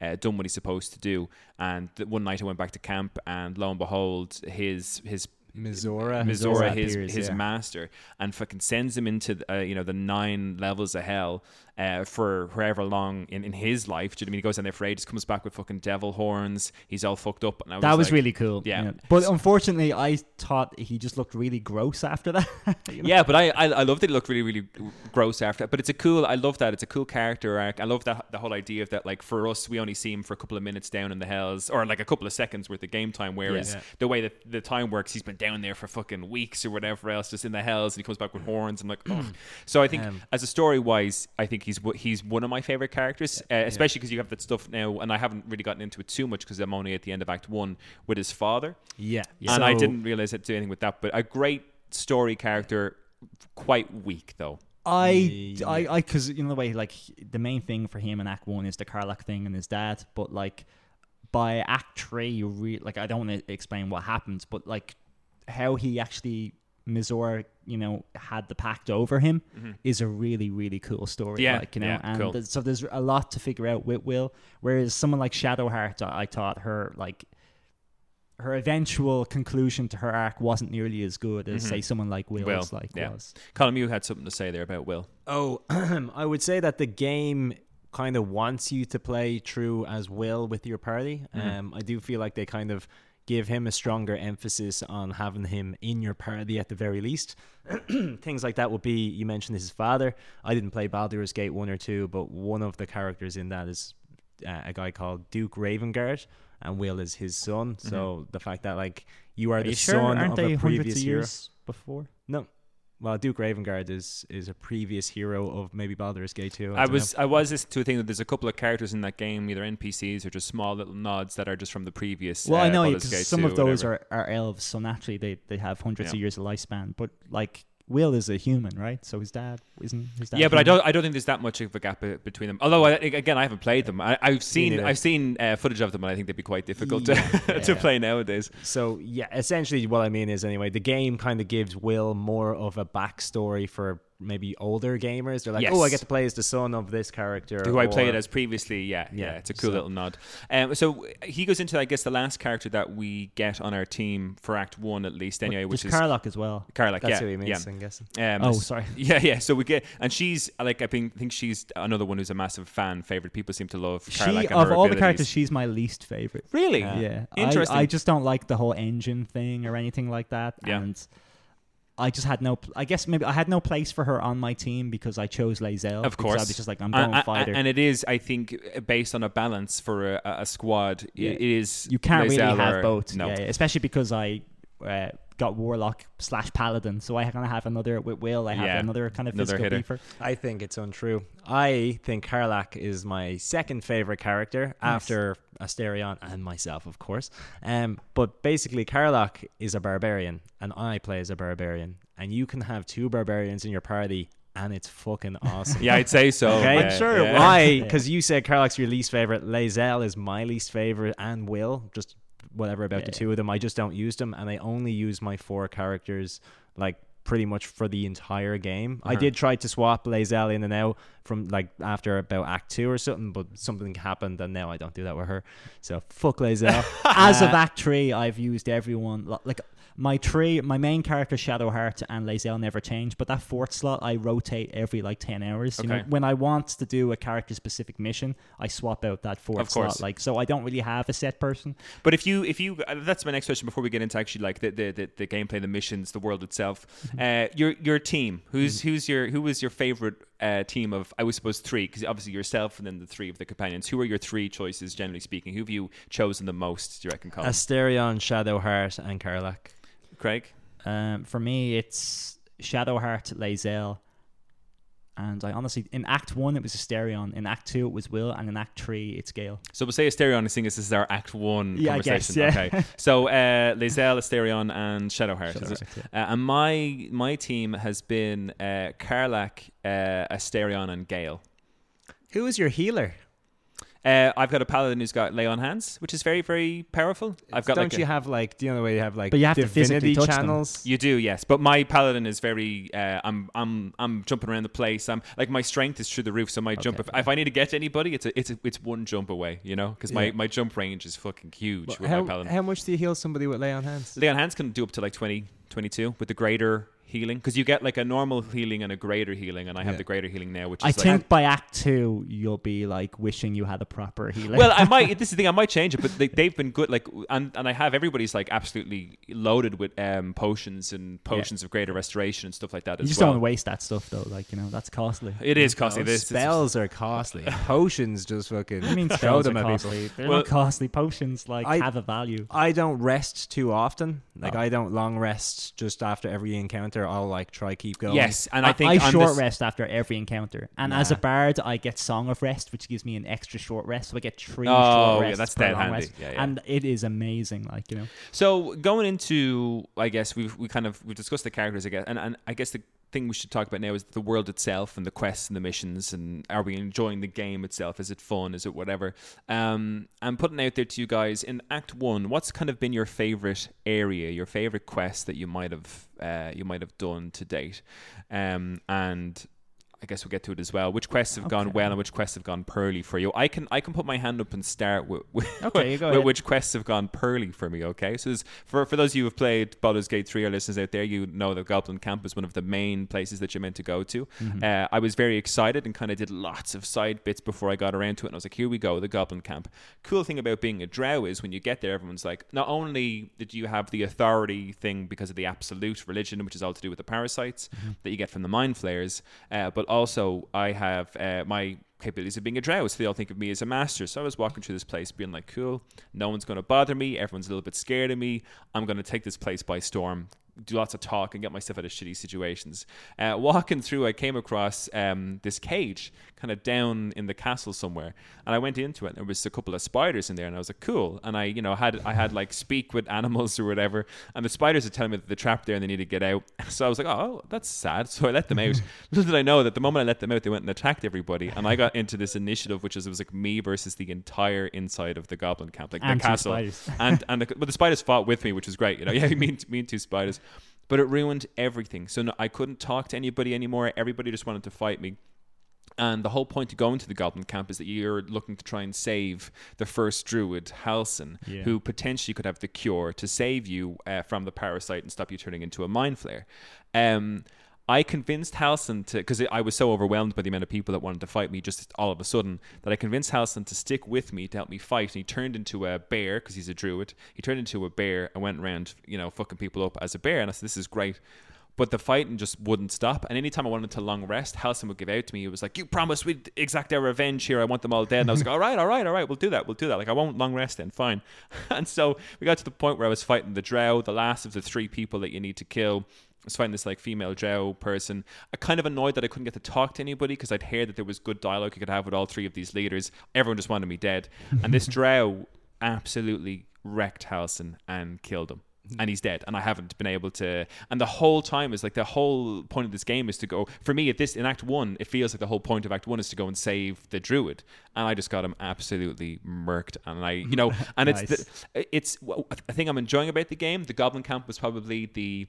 uh, done what he's supposed to do. And one night I went back to camp, and lo and behold, his his Mizora. Mizora, his appears, his yeah. master, and fucking sends him into the, uh, you know the nine levels of hell uh, for however long in, in his life. Do you know what I mean? He goes down there for ages, comes back with fucking devil horns. He's all fucked up. And I that was like- really cool. Yeah. But unfortunately, I thought he just looked really gross after that. you know? Yeah, but I, I I love that it looked really really gross after. But it's a cool. I love that it's a cool character arc. I love that the whole idea of that. Like for us, we only see him for a couple of minutes down in the hells, or like a couple of seconds worth of game time. Whereas Yeah. the way that the time works, he's been down there for fucking weeks or whatever else, just in the hells, and he comes back with horns. I'm like, oh. so I think Um, as a story wise, I think he's he's one of my favorite characters, uh, especially because you have that stuff now, and I haven't really gotten into it too much because I'm only at the end of Act One with his father. Yeah. And I didn't realize it do anything with that, but a great story character, quite weak though. I, I, I, because you know the way like the main thing for him in Act One is the Karlach thing and his dad, but like by Act Three, you really like I don't want to explain what happens, but like how he actually Mizora, you know, had the pact over him is a really really cool story. Mm-hmm. Yeah, like you know, yeah, and cool. th- so there's a lot to figure out with Wyll. Whereas someone like Shadowheart, I, I thought her like her eventual conclusion to her arc wasn't nearly as good as Mhm. say someone like Wyll's Wyll, like yeah. was. Colm, you had something to say there about Wyll. Oh, I would say that the game kind of wants you to play true as Wyll with your party. Mhm. Um, I do feel like they kind of give him a stronger emphasis on having him in your party at the very least. Things like that would be you mentioned his father. I didn't play Baldur's Gate one or two, but one of the characters in that is uh, a guy called Duke Ravengard, and Wyll is his son. So the fact that like you are, Are the you sure? son Aren't of they a previous of hero. years before? No. Well, Duke Ravengard is is a previous hero of maybe Baldur's Gate 2. I, know. was I was listening to a thing that there's a couple of characters in that game, either NPCs or just small little nods that are just from the previous. Well, uh, I know because some 2 of those are, are elves, so naturally they, they have hundreds Yeah. of years of lifespan. But like Wyll is a human, right? So his dad isn't his dad. Yeah, but I don't. I don't think there's that much of a gap uh, between them. Although, I, again, I haven't played them. I, I've seen. I've seen uh, footage of them, and I think they'd be quite difficult Yeah, to, to play nowadays. So yeah, essentially what I mean is anyway, the game kind of gives Wyll more of a backstory for maybe older gamers. They're like, Yes. oh, I get to play as the son of this character. Who I played or- as previously, yeah, yeah, Yeah, it's a cool so- little nod. Um, so he goes into, I guess, the last character that we get on our team for Act One, at least, anyway, which is Karlach as well. Karlach. That's yeah, who he means, yeah. I'm guessing. Um, Oh, sorry. Yeah, yeah. So we get, and she's like, I think, think she's another one who's a massive fan favorite. People seem to love She Karlach of all the characters, she's my least favorite. really, Yeah. Yeah, Interesting. I, I just don't like the whole engine thing or anything like that. Yeah. And I just had no. I guess maybe I had no place for her on my team because I chose Lae'zel. Of course. I was just like I'm going and, fighter. and it is, I think, based on a balance for a, a squad. Yeah. It is. you can't really have or- both. No. Yeah, yeah, especially because I uh, got warlock slash paladin, so I kind of have another with Wyll. I have Yeah, another kind of another physical hitter. beefer. I think it's untrue. I think Karlach is my second favorite character after Astarion and myself, of course. Um, but basically, Karlach is a barbarian, and I play as a barbarian. And you can have two barbarians in your party, and it's fucking awesome. Yeah, I'd say so. Okay, yeah, I'm sure it yeah. was. Why? Because you said Karlach's your least favorite. Lae'zel is my least favorite, and Wyll just whatever about the two of them. I just don't use them, and I only use my four characters like pretty much for the entire game. I Uh-huh. did try to swap Lae'zel in and out from like after about Act Two or something, but something happened, and now I don't do that with her. So fuck Lae'zel. As of Uh, Act Three, I've used everyone. Like my three, my main character Shadowheart and Lae'zel never change, but that fourth slot I rotate every like ten hours. You know, Okay. when I want to do a character specific mission, I swap out that fourth Of slot. Like so, I don't really have a set person. But if you, if you, uh, that's my next question before we get into actually like the the, the, the gameplay, the missions, the world itself. Mm-hmm. Uh, your your team, who's who's your who was your favorite uh, team of? I was suppose three, because obviously yourself and then the three of the companions. Who are your three choices, generally speaking? Who have you chosen the most? Do you reckon, Colm? Astarion, Shadowheart, and Karlach. Craig? Um, for me, it's Shadowheart, Lae'zel, and I honestly, in Act One it was Astarion, in Act Two it was Wyll, and in Act Three it's Gale. So we'll say Astarion and seeing as this is our Act One Yeah, I conversation. guess, yeah. Okay. So uh, Lae'zel, Astarion, and Shadowheart. is it? Shadowheart, yeah. Uh, and my my team has been uh, Karlach, uh, Astarion, and Gale. Who is your healer? Uh, I've got a paladin who's got lay on hands, which is very very powerful. I've got Don't like a- you have like? Do you know the way you have like But you have to physically touch them. channels? You do, yes. But my paladin is very. Uh, I'm I'm I'm jumping around the place. I'm like my strength is through the roof. So my jump, if, if I need to get to anybody, it's a, it's a, it's one jump away. You know, because my, Yeah. my jump range is fucking huge Well, with how, my paladin. how much do you heal somebody with lay on hands? Lay on hands can do up to like 20, 22 with the greater healing because you get like a normal healing and a greater healing, and I have Yeah. the greater healing now, which I like. think by Act Two, you'll be like wishing you had a proper healing. well, I might. This is the thing. I might change it, but they, they've been good. Like, and and I have everybody's like absolutely loaded with um potions and potions of greater restoration and stuff like that you as just well. don't want to waste that stuff though. Like you know, that's costly. It is costly. No, This this- spells are costly. Potions just fucking I mean, show spells are them at people. costly. They're Well- not costly. Potions like I- have a value. I don't rest too often. Like Oh. I don't long rest just after every encounter. I'll like try keep going. Yes, and I, think I I'm short this- rest after every encounter, and as a bard, I get Song of Rest, which gives me an extra short rest. So I get three Oh, short rests. Oh, yeah, rests that's per dead long handy. rest, Yeah, yeah. and it is amazing. Like you know, So going into, I guess we've we kind of we've discussed the characters, I guess, and, and I guess the thing we should talk about now is the world itself and the quests and the missions, and are we enjoying the game itself? Is it fun? Is it whatever? Um, I'm putting out there to you guys in Act One. What's kind of been your favorite area, your favorite quest that you might have uh, you might have done to date? Um, and I guess we'll get to it as well. Which quests have gone well and which quests have gone poorly for you? I can I can put my hand up and start with, with, Okay, you go with which quests have gone poorly for me. Okay, so for for those of you who have played Baldur's Gate three or listeners out there, you know that Goblin Camp is one of the main places that you're meant to go to. Mm-hmm. Uh, I was very excited and kind of did lots of side bits before I got around to it, and I was like, here we go, the Goblin Camp. Cool thing about being a Drow is when you get there, everyone's like, not only did you have the authority thing because of the absolute religion, which is all to do with the parasites Mm-hmm. that you get from the mind flayers, uh, but also I have uh, my capabilities of being a drow, so they all think of me as a master. So I was walking through this place being like, cool, no one's going to bother me, everyone's a little bit scared of me, I'm going to take this place by storm. Do lots of talk and get myself out of shitty situations. Uh, walking through, I came across um, this cage kind of down in the castle somewhere, and I went into it. and There was a couple of spiders in there, and I was like, "Cool." And I, you know, had I had like speak with animals or whatever, and the spiders are telling me that they're trapped there and they need to get out. So I was like, "Oh, that's sad." So I let them out. Little did I know that the moment I let them out, they went and attacked everybody, and I got into this initiative, which is it was like me versus the entire inside of the goblin camp, like And the castle, spiders. and and the, but the spiders fought with me, which was great. You know, yeah, me me and two spiders. But it ruined everything. So no, I couldn't talk to anybody anymore. Everybody just wanted to fight me. And the whole point of going to the Goblin Camp is that you're looking to try and save the first druid, Halsin, Yeah. who potentially could have the cure to save you uh, from the parasite and stop you turning into a mind flayer. Um, I convinced Halsin to, because I was so overwhelmed by the amount of people that wanted to fight me just all of a sudden, that I convinced Halsin to stick with me to help me fight. And he turned into a bear, because he's a druid. He turned into a bear and went around, you know, fucking people up as a bear. And I said, this is great. But the fighting just wouldn't stop. And anytime I wanted to long rest, Halsin would give out to me. He was like, You promised we'd exact our revenge here. I want them all dead. And I was like, All right, all right, all right, we'll do that. We'll do that. Like, I won't long rest then. Fine. And so we got to the point where I was fighting the drow, the last of the three people that you need to kill. I was fighting this like female drow person. I kind of annoyed that I couldn't get to talk to anybody because I'd heard that there was good dialogue you could have with all three of these leaders. Everyone just wanted me dead. And this drow absolutely wrecked Halsin and killed him. Hmm. And he's dead, and I haven't been able to. And the whole time is like the whole point of this game is to go. For me, at this in Act One, it feels like the whole point of Act One is to go and save the druid, and I just got him absolutely murked. And I, you know, and it's the, it's a thing I'm enjoying about the game. The Goblin Camp was probably the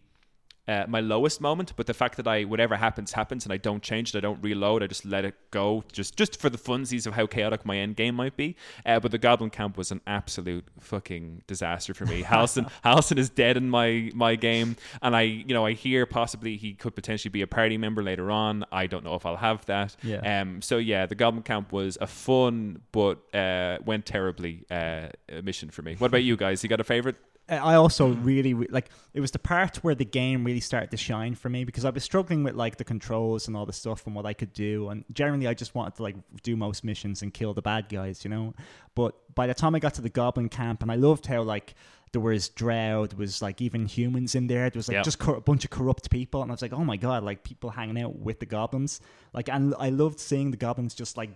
uh, my lowest moment, but the fact that I whatever happens happens and I don't change it, I don't reload, I just let it go, just just for the funsies of how chaotic my end game might be. Uh, but the Goblin Camp was an absolute fucking disaster for me. Halsin Halsin is dead in my my game, and I you know I hear possibly he could potentially be a party member later on. I don't know if I'll have that. Yeah. Um. So yeah, the Goblin Camp was a fun but uh, went terribly uh, mission for me. What about you guys? You got a favorite? I also hmm. really like it was the part where the game really started to shine for me because I was struggling with like the controls and all the stuff and what I could do and generally I just wanted to like do most missions and kill the bad guys, you know. But by the time I got to the Goblin camp and I loved how like there was drow, there was like even humans in there. There was like Yep. just cor- a bunch of corrupt people, and I was like, oh my god, like people hanging out with the goblins. Like, and I loved seeing the goblins just like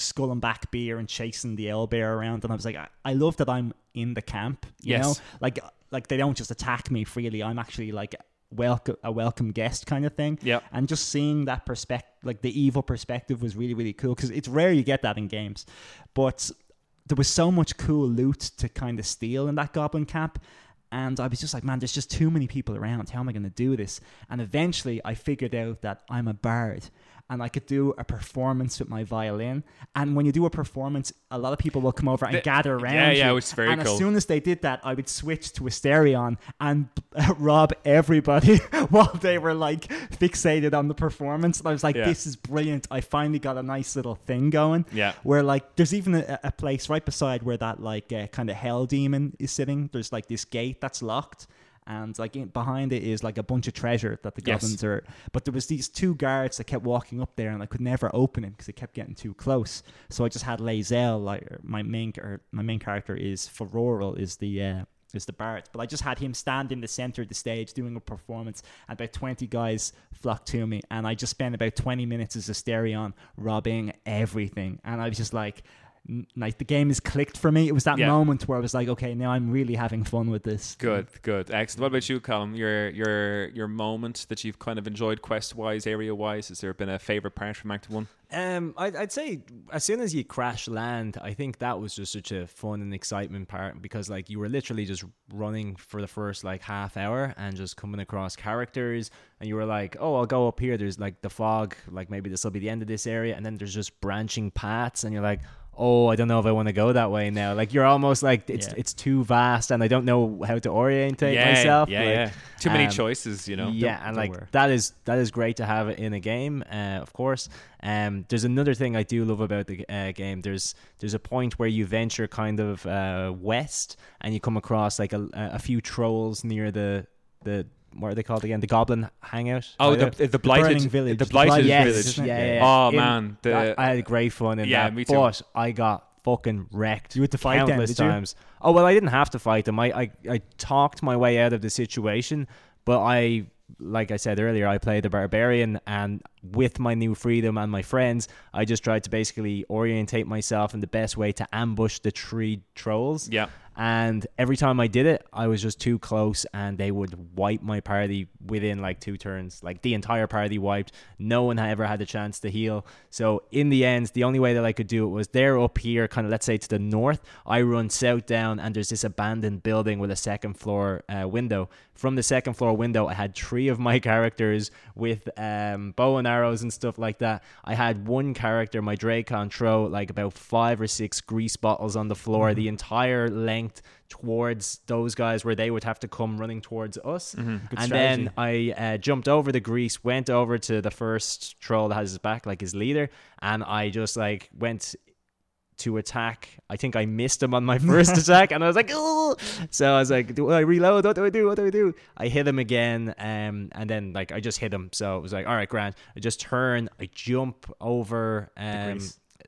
sculling back beer and chasing the owlbear around. And I was like, I, I love that I'm in the camp. You Yes. know, like like they don't just attack me freely. I'm actually like welcome a welcome guest kind of thing. Yeah. And just seeing that perspective, like the evil perspective, was really really cool because it's rare you get that in games, but there was so much cool loot to kind of steal in that goblin camp. And I was just like, man, there's just too many people around. How am I going to do this? And eventually I figured out that I'm a bard and I could do a performance with my violin. And when you do a performance, a lot of people will come over and The- gather around. yeah, yeah, you. which is very and cool. as soon as they did that, I would switch to Astarion and rob everybody while they were like fixated on the performance. And I was like, Yeah. this is brilliant. I finally got a nice little thing going. Yeah. Where like there's even a, a place right beside where that like uh, kind of hell demon is sitting. There's like this gate that's locked. And like in, behind it is like a bunch of treasure that the Yes. goblins are. But there was these two guards that kept walking up there, and I could never open it because they kept getting too close. So I just had Lae'zel, like my main or my main character is Feroral, is the uh, is the bard. But I just had him stand in the center of the stage doing a performance, and about twenty guys flocked to me, and I just spent about twenty minutes as Astarion robbing everything, and I was just like. N- Like the game is clicked for me. It was that Yeah. moment where I was like, okay, now I'm really having fun with this. Good, good, excellent. What about you, Colm? Your your your moment that you've kind of enjoyed quest wise, area wise. Has there been a favorite part from Act One? Um, I'd, I'd say as soon as you crash land, I think that was just such a fun and excitement part because like you were literally just running for the first like half hour and just coming across characters, and you were like, oh, I'll go up here. There's like the fog, like maybe this will be the end of this area, and then there's just branching paths, and you're like. Oh, I don't know if I want to go that way now. Like you're almost like it's Yeah. it's too vast, and I don't know how to orientate yeah, myself. yeah, Like, yeah. Too many um, choices, you know. yeah, Don't- and don't like worry. that is that is great to have it in a game, uh, of course. Um, there's another thing I do love about the uh, game. There's there's a point where you venture kind of uh, west, and you come across like a, a few trolls near the the what are they called again? The Goblin Hangout. Oh, hideout? the the blighted Burning Village. the The blighted Blighted yes, village. isn't it? yeah, Yeah. Oh, yeah. Oh In- man, the that- I had great fun in Yeah, that. me too. But I got fucking wrecked. You had to fight them, countless did you? times. Oh well, I didn't have to fight them. I, I I talked my way out of the situation, but I. Like I said earlier, I played the barbarian, and with my new freedom and my friends, I just tried to basically orientate myself in the best way to ambush the three trolls. yeah. And every time I did it, I was just too close, and they would wipe my party within like two turns. Like the entire party wiped. No one had ever had a chance to heal. So in the end, the only way that I could do it was they're up here, kind of let's say to the north. I run south down, and there's this abandoned building with a second floor uh, window. From the second floor window, I had three of my characters with um, bow and arrows and stuff like that. I had one character, my Dracon, throw like about five or six grease bottles on the floor, the entire length towards those guys where they would have to come running towards us. Good and strategy. then I uh, jumped over the grease, went over to the first troll that has his back, like his leader, and I just like went to attack. I think I missed him on my first attack, and I was like, so I was like, do I reload? What do I do? What do I do? I hit him again, um, and then like I just hit him. So it was like, all right, Grant. I just turn, I jump over, um,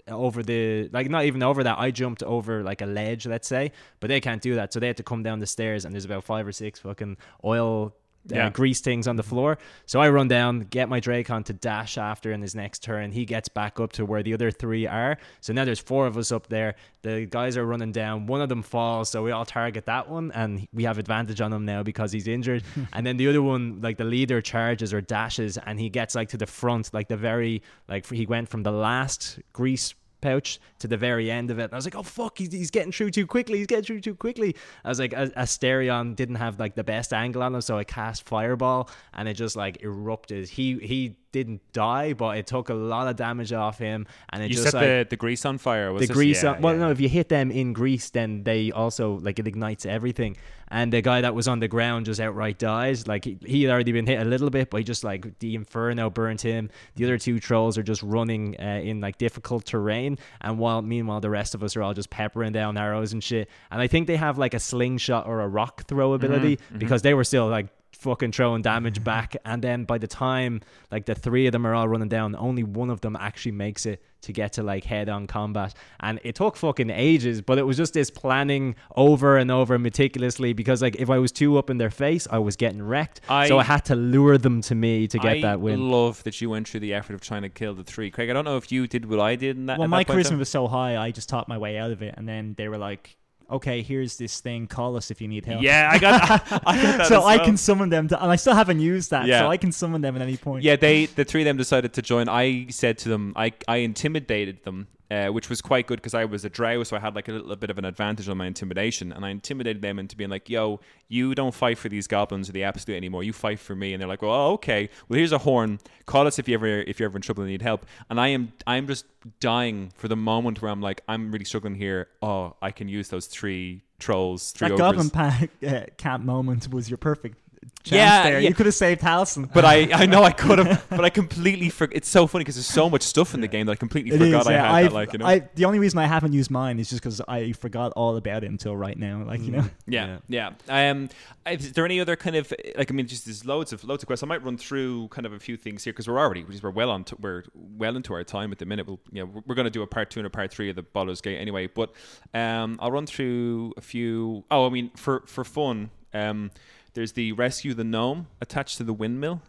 over the like not even over that. I jumped over like a ledge, let's say, but they can't do that, so they had to come down the stairs, and there's about five or six fucking oil. Uh, Yeah. grease things on the floor. So I run down, get my Dracon to dash after in his next turn. He gets back up to where the other three are. So now there's four of us up there. The guys are running down. One of them falls, so we all target that one, and we have advantage on him now because he's injured. and then the other one, like the leader, charges or dashes, and he gets like to the front, like the very like he went from the last grease pouch to the very end of it. And I was like, oh fuck, he's, he's getting through too quickly. He's getting through too quickly. I was like, Astarion didn't have like the best angle on him, so I cast Fireball and it just like erupted. He he didn't die, but it took a lot of damage off him, and it You just set like the, the grease on fire. Was the it? grease. Yeah, on, well, yeah. no, if you hit them in grease, then they also like it ignites everything. And the guy that was on the ground just outright dies. Like he, he had already been hit a little bit, but he just like the inferno burnt him. The other two trolls are just running uh, in like difficult terrain, and while meanwhile the rest of us are all just peppering down arrows and shit. And I think they have like a slingshot or a rock throw ability because they were still like fucking throwing damage back. And then by the time like the three of them are all running down only one of them actually makes it to get to like head on combat. And it took fucking ages but it was just this planning over and over meticulously because like if I was too up in their face I was getting wrecked. I- so I had to lure them to me to get I that win. love that you went through the effort of trying to kill the three. Craig, I don't know if you did what I did in that. well, at my that charisma was so high, I just taught my way out of it, and then they were like, okay, here's this thing. Call us if you need help. Yeah, I got, I got that so as I can summon them, to, and I still haven't used that. Yeah. So I can summon them at any point. Yeah, they the three of them decided to join. I said to them, I I intimidated them, uh, which was quite good because I was a drow, so I had like a little bit of an advantage on my intimidation, and I intimidated them into being like, "Yo, you don't fight for these goblins or the absolute anymore. You fight for me." And they're like, "Well, oh, okay. Well, here's a horn. Call us if you ever if you're ever in trouble and need help." And I am I'm just dying for the moment where I'm like, I'm really struggling here. Oh, I can use those three trolls, three that ogres. Goblin pack, uh, Camp moment was your perfect chance Yeah, there. yeah. You could have saved Halsin. But I, I know I could have, but I completely forgot. It's so funny because there's so much stuff in the game that I completely It forgot is, I yeah. had I've- that. Like you know, I, the only reason I haven't used mine is just because I forgot all about it until right now. Like you know, yeah, yeah. Um, is there any other kind of like I mean, just there's loads of loads of quests. I might run through kind of a few things here because we're already because we're well on to, we're well into our time at the minute. We'll you know we're- we're going to do a part two and a part three of the Baldur's Gate anyway. But um, I'll run through a few. Oh, I mean, for for fun, um, there's the rescue the gnome attached to the windmill.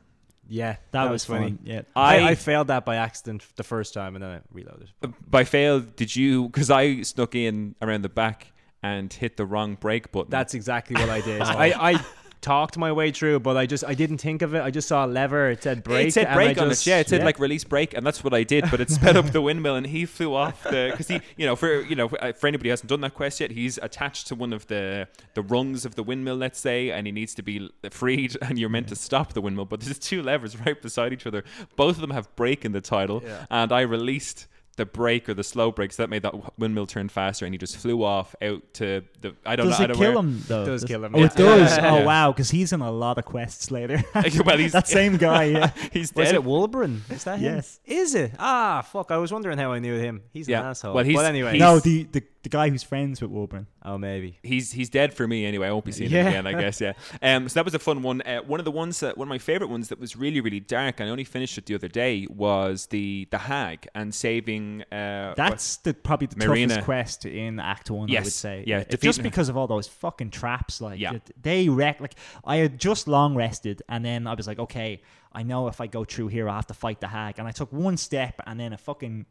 Yeah, that, was, funny. fun. Yeah, I, I- I failed that by accident the first time and then I reloaded. Uh, by fail, did you? Because I snuck in around the back and hit the wrong brake button. That's exactly what I did. I, I talked my way through, but I just I didn't think of it. I just saw a lever. It said brake. It said brake on just, it. Yeah, it said yeah. like release brake, and that's what I did. But it sped up the windmill, and he flew off the because he, you know, for you know, for, for anybody who hasn't done that quest yet, he's attached to one of the the rungs of the windmill, let's say, and he needs to be freed, and you're meant to stop the windmill. But there's two levers right beside each other. Both of them have brake in the title, Yeah. and I released. The brake or the slow brake, so that made that windmill turn faster, and he just flew off out to the. I don't does know. I it don't kill where. him though? Does kill him, Oh, yeah. it does. Yeah. oh wow, because he's in a lot of quests later. well, he's that same guy. Yeah. he's Was dead. it Wulbren? Is that him? Yes. Is it? Ah, fuck! I was wondering how I knew him. He's Yeah. an asshole. Well, he's- but anyway, he's- no, the, the the guy who's friends with Wulbren. oh maybe. he's he's dead for me anyway. I won't be seeing Yeah. him again. I guess yeah. Um, so that was a fun one. Uh, one of the ones that one of my favorite ones that was really really dark. and I only finished it the other day was the the hag and saving. Uh, That's the probably the Mayrina. toughest quest in Act One. I Yes. would say. Yeah, It's just because of all those fucking traps. Like, Yeah. they wreck. Like, I had just long rested, and then I was like, okay, I know if I go through here, I have to fight the hag. And I took one step, and then a fucking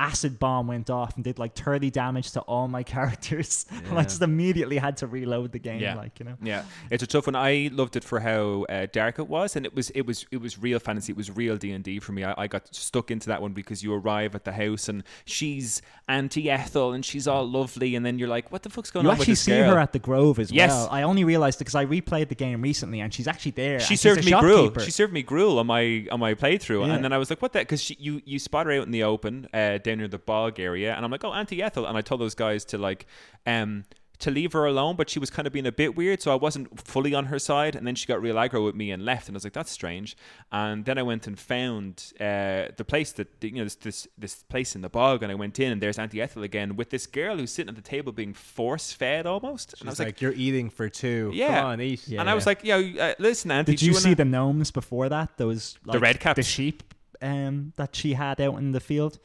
acid bomb went off and did like 30 damage to all my characters. and I just immediately had to reload the game. Yeah. Like, you know. Yeah, it's a tough one. I loved it for how uh, dark it was, and it was it was it was real fantasy. It was real D and D for me. I, I got stuck into that one because you arrive at the house and she's Auntie Ethel and she's all lovely, and then you're like, what the fuck's going You on with actually see girl? her at the Grove as Yes. well. I only realized because I replayed the game recently, and she's actually there. she served me gruel. She served me gruel on my on my playthrough, Yeah. and then I was like, "What that?" Because you you spot her out in the open, uh, down near the bog area, and I'm like, "Oh, Auntie Ethel," and I told those guys to like, um. To leave her alone, but she was kind of being a bit weird, so I wasn't fully on her side. And then she got real aggro with me and left, and I was like, "That's strange." And then I went and found uh, the place that you know this, this this place in the bog, and I went in, and there's Auntie Ethel again with this girl who's sitting at the table being force fed almost. And I was like, like, "You're eating for two. Yeah. Come on, eat." Yeah. and I was like, "Yo, uh, listen, Auntie, Did do you wanna- see the gnomes before that? Those like, red caps? the sheep um, that she had out in the field.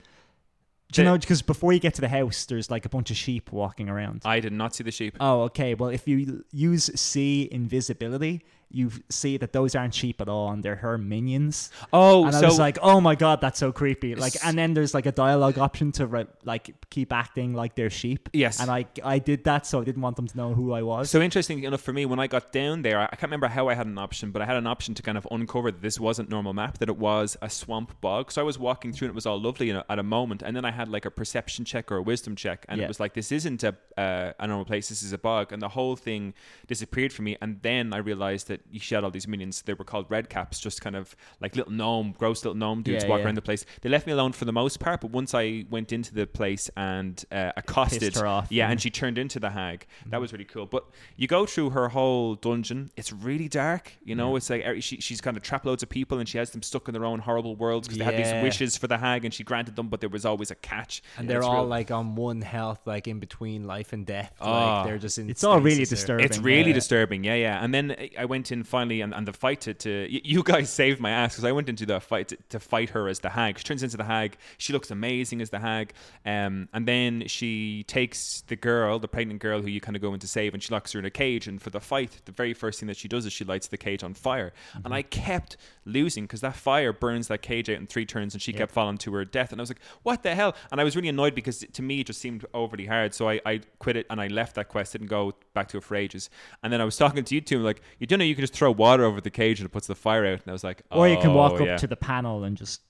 Do you know? Because before you get to the house, there's like a bunch of sheep walking around. I did not see the sheep. oh, okay. Well, if you use see invisibility, you see that those aren't sheep at all, and they're her minions. Oh, and so I was like, oh my god, that's so creepy. Like, and then there's like a dialogue option to re- like keep acting like they're sheep. yes. And I I did that, so I didn't want them to know who I was. so interesting enough for me when I got down there, I can't remember how I had an option, but I had an option to kind of uncover that this wasn't normal map, that it was a swamp bog. So I was walking through and it was all lovely at a moment, and then I had like a perception check or a wisdom check, and Yeah. it was like this isn't a uh, a normal place, this is a bog, and the whole thing disappeared for me. And then I realized that you had all these minions. They were called red caps, just kind of like little gnome, gross little gnome dudes Yeah, walking yeah. around the place. They left me alone for the most part, but once I went into the place and uh, accosted, her off, yeah, yeah. and she turned into the hag. That was really cool. But you go through her whole dungeon. It's really dark. You know, it's like er, she, she's kind of trapped loads of people and she has them stuck in their own horrible worlds because they had these wishes for the hag and she granted them, but there was always a catch. and they're all real- like on one health, like in between life and death. Ah. like they're just in. it's all really stasis disturbing. It's really yeah. disturbing, yeah, yeah. And then I went went in finally, and, and the fight to, to you guys saved my ass because I went into the fight to, to fight her as the hag. She turns into the hag. She looks amazing as the hag. Um, and then she takes the girl, the pregnant girl who you kind of go in to save, and she locks her in a cage. And for the fight, the very first thing that she does is she lights the cage on fire. And I kept losing because that fire burns that cage out in three turns, and she kept falling to her death. And I was like, what the hell? And I was really annoyed because to me it just seemed overly hard. So I, I quit it and I left that quest, didn't go back to it for ages. And then I was talking to you two, like, you don't know you can just throw water over the cage and it puts the fire out. And I was like, Or you can walk oh, up yeah. to the panel and just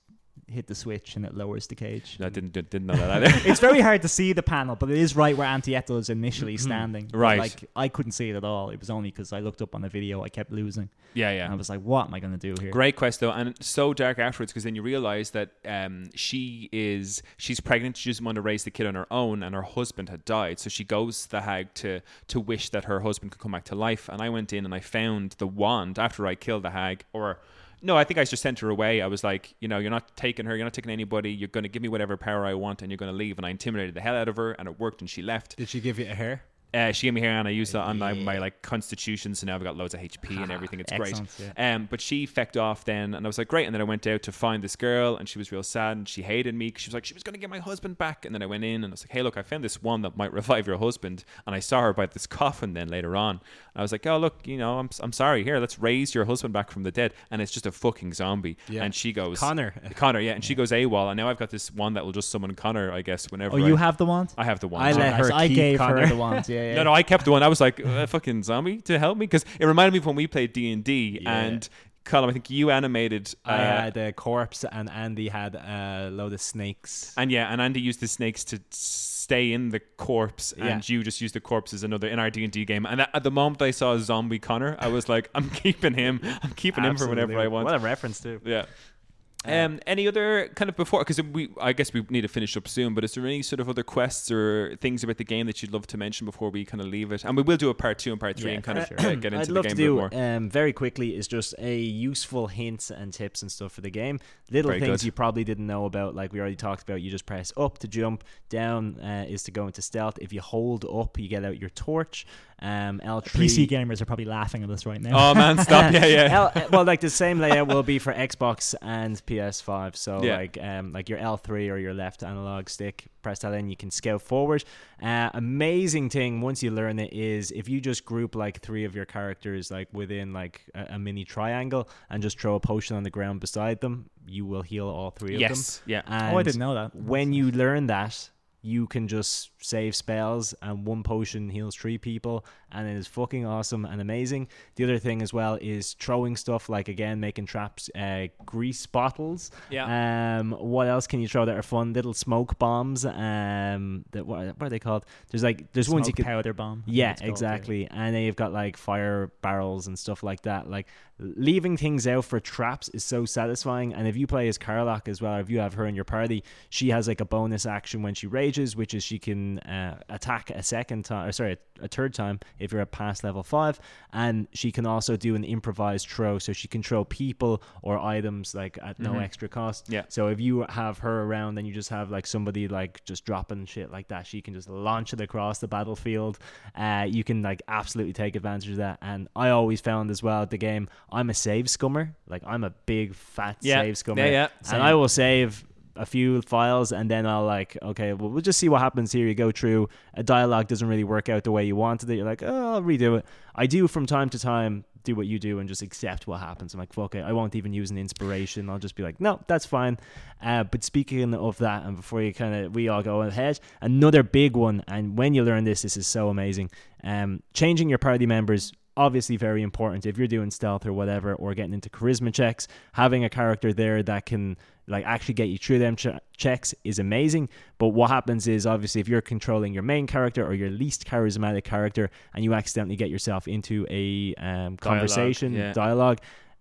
hit the switch and it lowers the cage. I didn't didn't know that either. it's very hard to see the panel, but it is right where Auntie Ethel is initially standing. Mm-hmm. Right. Like I couldn't see it at all. It was only because I looked up on the video. I kept losing. yeah, yeah. And I was like, what am I going to do here? Great quest though, and so dark afterwards because then you realize that um, she is she's pregnant. She doesn't want to raise the kid on her own, and her husband had died. So she goes to the hag to to wish that her husband could come back to life. And I went in and I found the wand after I killed the hag, or no, I think I just sent her away. I was like, you know, you're not taking her, you're not taking anybody. You're going to give me whatever power I want, and you're going to leave. And I intimidated the hell out of her, and it worked, and she left. Did she give you a hair? Uh, she gave me hair and I used that on my, my like constitution, so now I've got loads of HP and everything. It's great. Excellent, Um, but she fecked off then, and I was like, great. And then I went out to find this girl, and she was real sad, and she hated me 'cause she was like, she was going to get my husband back. And then I went in, and I was like, hey, look, I found this one that might revive your husband. And I saw her by this coffin then later on. And I was like, oh, look, you know, I'm, I'm sorry. Here, let's raise your husband back from the dead. And it's just a fucking zombie. Yeah. And she goes, Connor. Connor, yeah. And she goes AWOL. And now I've got this one that will just summon Connor, I guess, whenever Oh, you have the wand? I have the one. I let her I keep gave Connor. her the wand. Yeah, yeah. no, no, I kept the one. I was like, a fucking zombie to help me because it reminded me of when we played D and D and Colm. I think you animated. Uh, I had a corpse, and Andy had a load of snakes. and yeah, and Andy used the snakes to stay in the corpse, Yeah. and you just used the corpse as another in our D and D game. And at the moment I saw a zombie Connor, I was like, I'm keeping him. I'm keeping him for whenever I want. What a reference too. Yeah. Um, any other kind of before? Because we, I guess we need to finish up soon. But is there any sort of other quests or things about the game that you'd love to mention before we kind of leave it? And we will do a part two and part three Yeah, and kind of for uh, get into I'd the love game to a do more. um, very quickly is just a useful hints and tips and stuff for the game. Little Very things good. you probably didn't know about, like we already talked about. You just press up to jump, down uh, is to go into stealth. If you hold up, you get out your torch. Um, L three. PC gamers are probably laughing at us right now. Oh man, stop! Yeah, yeah. L, well, like the same layout will be for Xbox and PS5. So Yeah. like um like your L3 or your left analog stick, press that in, you can scout forward. Uh, amazing thing once you learn it is if you just group like three of your characters like within like a, a mini triangle and just throw a potion on the ground beside them, you will heal all three of them. Yes, yeah. And oh, I didn't know that. when you learn that, you can just save spells, and one potion heals three people, and it is fucking awesome and amazing. The other thing as well is throwing stuff like again making traps, uh, grease bottles. Yeah. Um, what else can you throw that are fun? Little smoke bombs. Um, that what, what are they called? There's like there's ones you Smoke can powder bomb. Yeah, it's called, exactly. And then you've got like fire barrels and stuff like that. Like leaving things out for traps is so satisfying. And if you play as Karlach as well, or if you have her in your party, she has like a bonus action when she rages, which is she can uh, attack a second time, or sorry, a third time if you're at past level five. And she can also do an improvised throw, so she can throw people or items like at no extra cost. Yeah. So if you have her around and you just have like somebody like just dropping shit like that, she can just launch it across the battlefield. Uh, you can like absolutely take advantage of that. And I always found as well the game, I'm a save scummer. Like I'm a big fat Yeah. save scummer. Yeah, yeah. And I will save a few files and then I'll like, okay, well we'll just see what happens here. You go through a dialogue doesn't really work out the way you wanted it. You're like, oh, I'll redo it. I do from time to time do what you do and just accept what happens. I'm like, fuck it. I won't even use an inspiration. I'll just be like, no, that's fine. Uh, but speaking of that, and before you kind of, we all go ahead, another big one. And when you learn this, this is so amazing. Um, changing your party members obviously very important if you're doing stealth or whatever or getting into charisma checks having a character there that can like actually get you through them ch- checks is amazing but what happens is obviously if you're controlling your main character or your least charismatic character and you accidentally get yourself into a um, conversation yeah. dialogue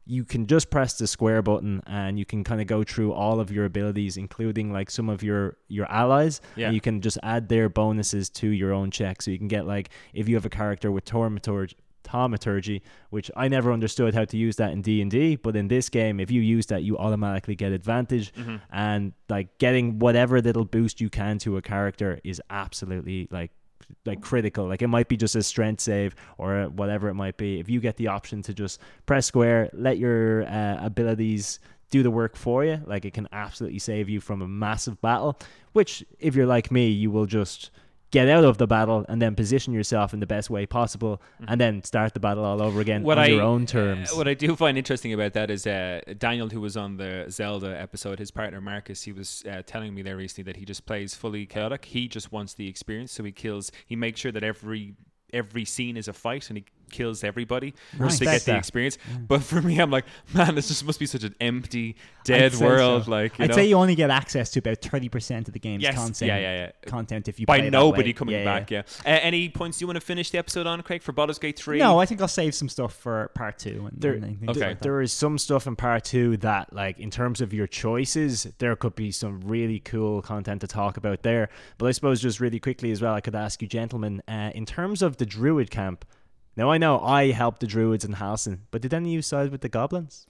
you can just press the square button and you can kind of go through all of your abilities including like some of your your allies Yeah. and you can just add their bonuses to your own check so you can get like if you have a character with thaumaturgy thaumaturgy which i never understood how to use that in d&d but in this game if you use that you automatically get advantage Mm-hmm. and like getting whatever little boost you can to a character is absolutely like like critical. Like it might be just a strength save or whatever it might be. If you get the option to just press square, let your uh, abilities do the work for you, like it can absolutely save you from a massive battle. Which, if you're like me, you will just get out of the battle and then position yourself in the best way possible and then start the battle all over again what on your own terms. Uh, what I do find interesting about that is uh, Daniel, who was on the Zelda episode, his partner Marcus, he was uh, telling me there recently that he just plays fully chaotic. He just wants the experience, so he kills. He makes sure that every every scene is a fight and he kills everybody just to get the that. experience. But for me, I'm like, man, this just must be such an empty, dead world. so. Like, you I'd know? say you only get access to about thirty percent of the game's Yes, content. yeah, yeah, yeah. Content if you by play it that nobody way. coming Yeah, back. Yeah. Uh, any points you want to finish the episode on, Craig, for Baldur's Gate three? No, I think I'll save some stuff for part two. And, There- and Okay. like there is some stuff in part two that, like, in terms of your choices, there could be some really cool content to talk about there. But I suppose just really quickly as well, I could ask you, gentlemen, uh, in terms of the Druid camp. Now I know I helped the Druids in Halsin, but did any of you side with the goblins?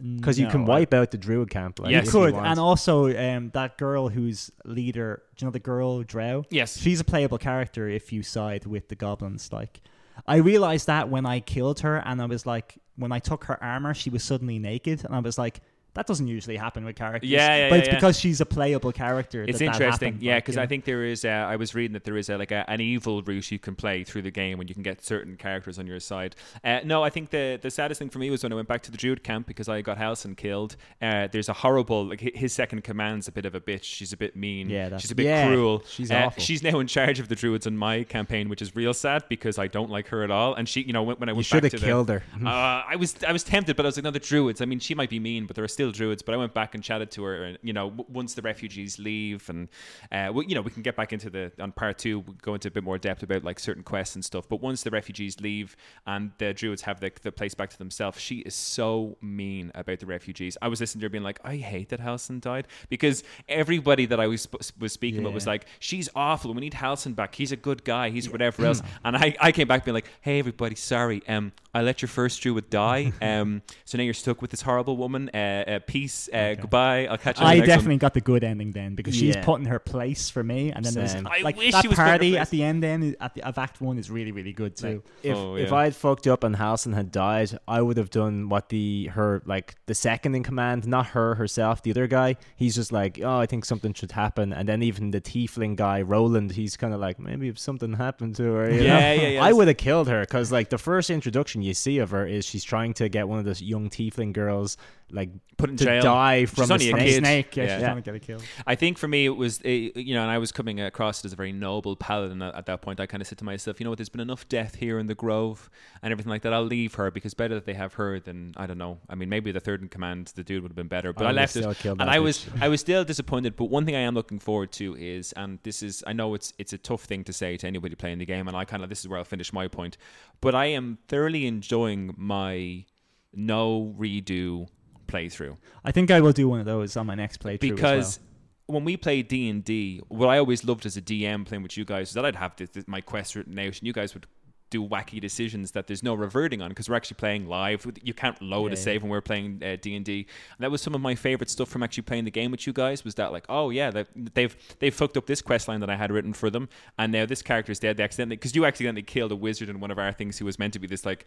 Because you can No, I- wipe out the Druid camp. Like, Yes. You you could, want. and also um, that girl who's leader. Do you know the girl Drow? Yes. She's a playable character if you side with the goblins. Like, I realized that when I killed her, and I was like, when I took her armor, she was suddenly naked, and I was like, that doesn't usually happen with characters. Yeah, yeah, but it's yeah. because she's a playable character. It's that that interesting, happened, yeah, because you I think there is. Uh, I was reading that there is a, like a, an evil route you can play through the game when you can get certain characters on your side. Uh, no, I think the the saddest thing for me was when I went back to the Druid camp because I got Halsin killed. Uh, there's a horrible like his second command's a bit of a bitch. She's a bit mean. Yeah, that's- she's a bit Yeah, cruel. she's Uh, awful. She's now in charge of the Druids in my campaign, which is real sad because I don't like her at all. And she, you know, when, when I you went should back have to the, killed her. uh, I was I was tempted, but I was like, no, the druids. I mean, she might be mean, but there are still druids. But I went back and chatted to her, and you know, w- once the refugees leave, and uh, we, you know, we can get back into the on part two, we'll go into a bit more depth about like certain quests and stuff. But once the refugees leave and the druids have the, the place back to themselves, she is so mean about the refugees. I was listening to her being like, I hate that Halsin died because everybody that I was was speaking about was like, she's awful. We need Halsin back. He's a good guy. He's whatever else. And I, I came back being like, hey everybody, sorry. Um, I let your first Druid die. Um, so now you're stuck with this horrible woman. Uh, uh peace. Uh, Goodbye. I'll catch you. I the next one." definitely got the good ending then because she's Yeah. put in her place for me, and then Same. there's I like wish that she was put in party at the end. Then at the of Act One is really really good too. if Oh, if. I had fucked up and Halsin had died, I would have done what the her like the second in command, not her herself, the other guy. He's just like, oh, I think something should happen, and then even the tiefling guy, Roland, he's kind of like, maybe if something happened to her, you Yeah, know? yeah, yeah, I would have killed her because like the first introduction you see of her is she's trying to get one of those young tiefling girls like Put in to jail. die from a only a snake. kid. snake, yeah, Yeah. she's trying to get a kill. I think for me it was, uh, you know, and I was coming across it as a very noble paladin at, at that point. I kind of said to myself, you know what, there's been enough death here in the Grove and everything like that. I'll leave her because better that they have her than I don't know. I mean, maybe the third in command, the dude would have been better, but I I, left it, and that I was. I was still disappointed. But one thing I am looking forward to is, and this is, I know it's it's a tough thing to say to anybody playing the game, and I kind of this is where I'll finish my point, but I am thoroughly enjoying my no redo playthrough. I think I will do one of those on my next playthrough because as when we played D and D, what I always loved as a DM playing with you guys is that I'd have this, this- my quest written out, and you guys would do wacky decisions that there's no reverting on because we're actually playing live. You can't load Yeah, a save when we're playing uh, D and D. That was some of my favorite stuff from actually playing the game with you guys. Was that like, oh yeah, they've they've fucked up this quest line that I had written for them, and now this character is dead. They accidentally because you accidentally killed a wizard in one of our things who was meant to be this like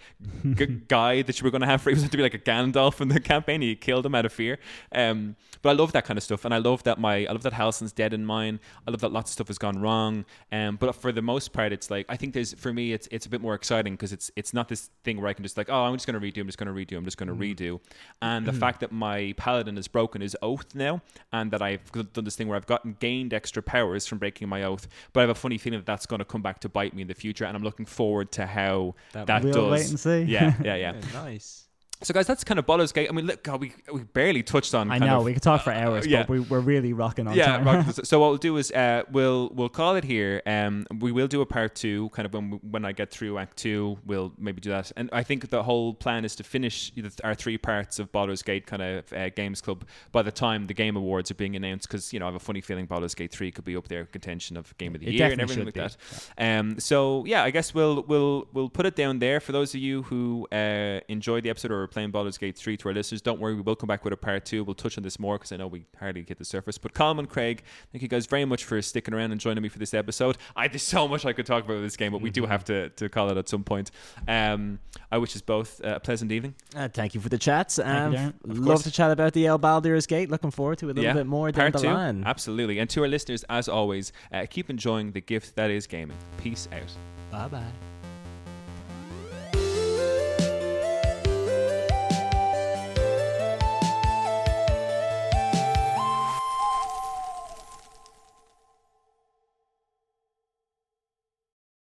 g- guy that you were going to have for. He was meant to be like a Gandalf in the campaign. He killed him out of fear. Um, but I love that kind of stuff, and I love that my I love that Halsin's dead in mine. I love that lots of stuff has gone wrong. Um, but for the most part, it's like I think there's for me it's it's a bit more exciting because it's it's not this thing where I can just like oh I'm just going to redo, I'm just going to redo, I'm just going to mm. redo, and the mm. fact that my paladin has broken his oath now, and that I've done this thing where I've gotten gained extra powers from breaking my oath, but I have a funny feeling that that's going to come back to bite me in the future, and I'm looking forward to how That that, We'll does. wait and see. Yeah, yeah, yeah. nice. So guys, that's kind of Baldur's Gate. I mean, look, God, we we barely touched on. I know of- we could talk for hours, yeah. but we, we're really rocking on yeah, time. right. so what we'll do is uh, we'll we'll call it here. Um, we will do a part two, kind of when when I get through Act Two, we'll maybe do that. And I think the whole plan is to finish our three parts of Baldur's Gate kind of uh, games club by the time the Game Awards are being announced. Because you know I have a funny feeling Baldur's Gate Three could be up there contention of Game of the It Year and everything like should that. Um, so yeah, I guess we'll we'll we'll put it down there for those of you who uh, enjoyed the episode or for playing Baldur's Gate 3 to our listeners. Don't worry, we will come back with a part two. We'll touch on this more because I know we hardly get the surface. But Colm and Craig, thank you guys very much for sticking around and joining me for this episode. I There's so much I could talk about with this game, but we do have to, to call it at some point. Um, I wish us both uh, a pleasant evening. Uh, thank you for the chats. Um, you, love to chat about the El Baldur's Gate. Looking forward to a little Yeah. bit more down Part the two, line. absolutely. And to our listeners, as always, uh, keep enjoying the gift that is gaming. Peace out. Bye bye.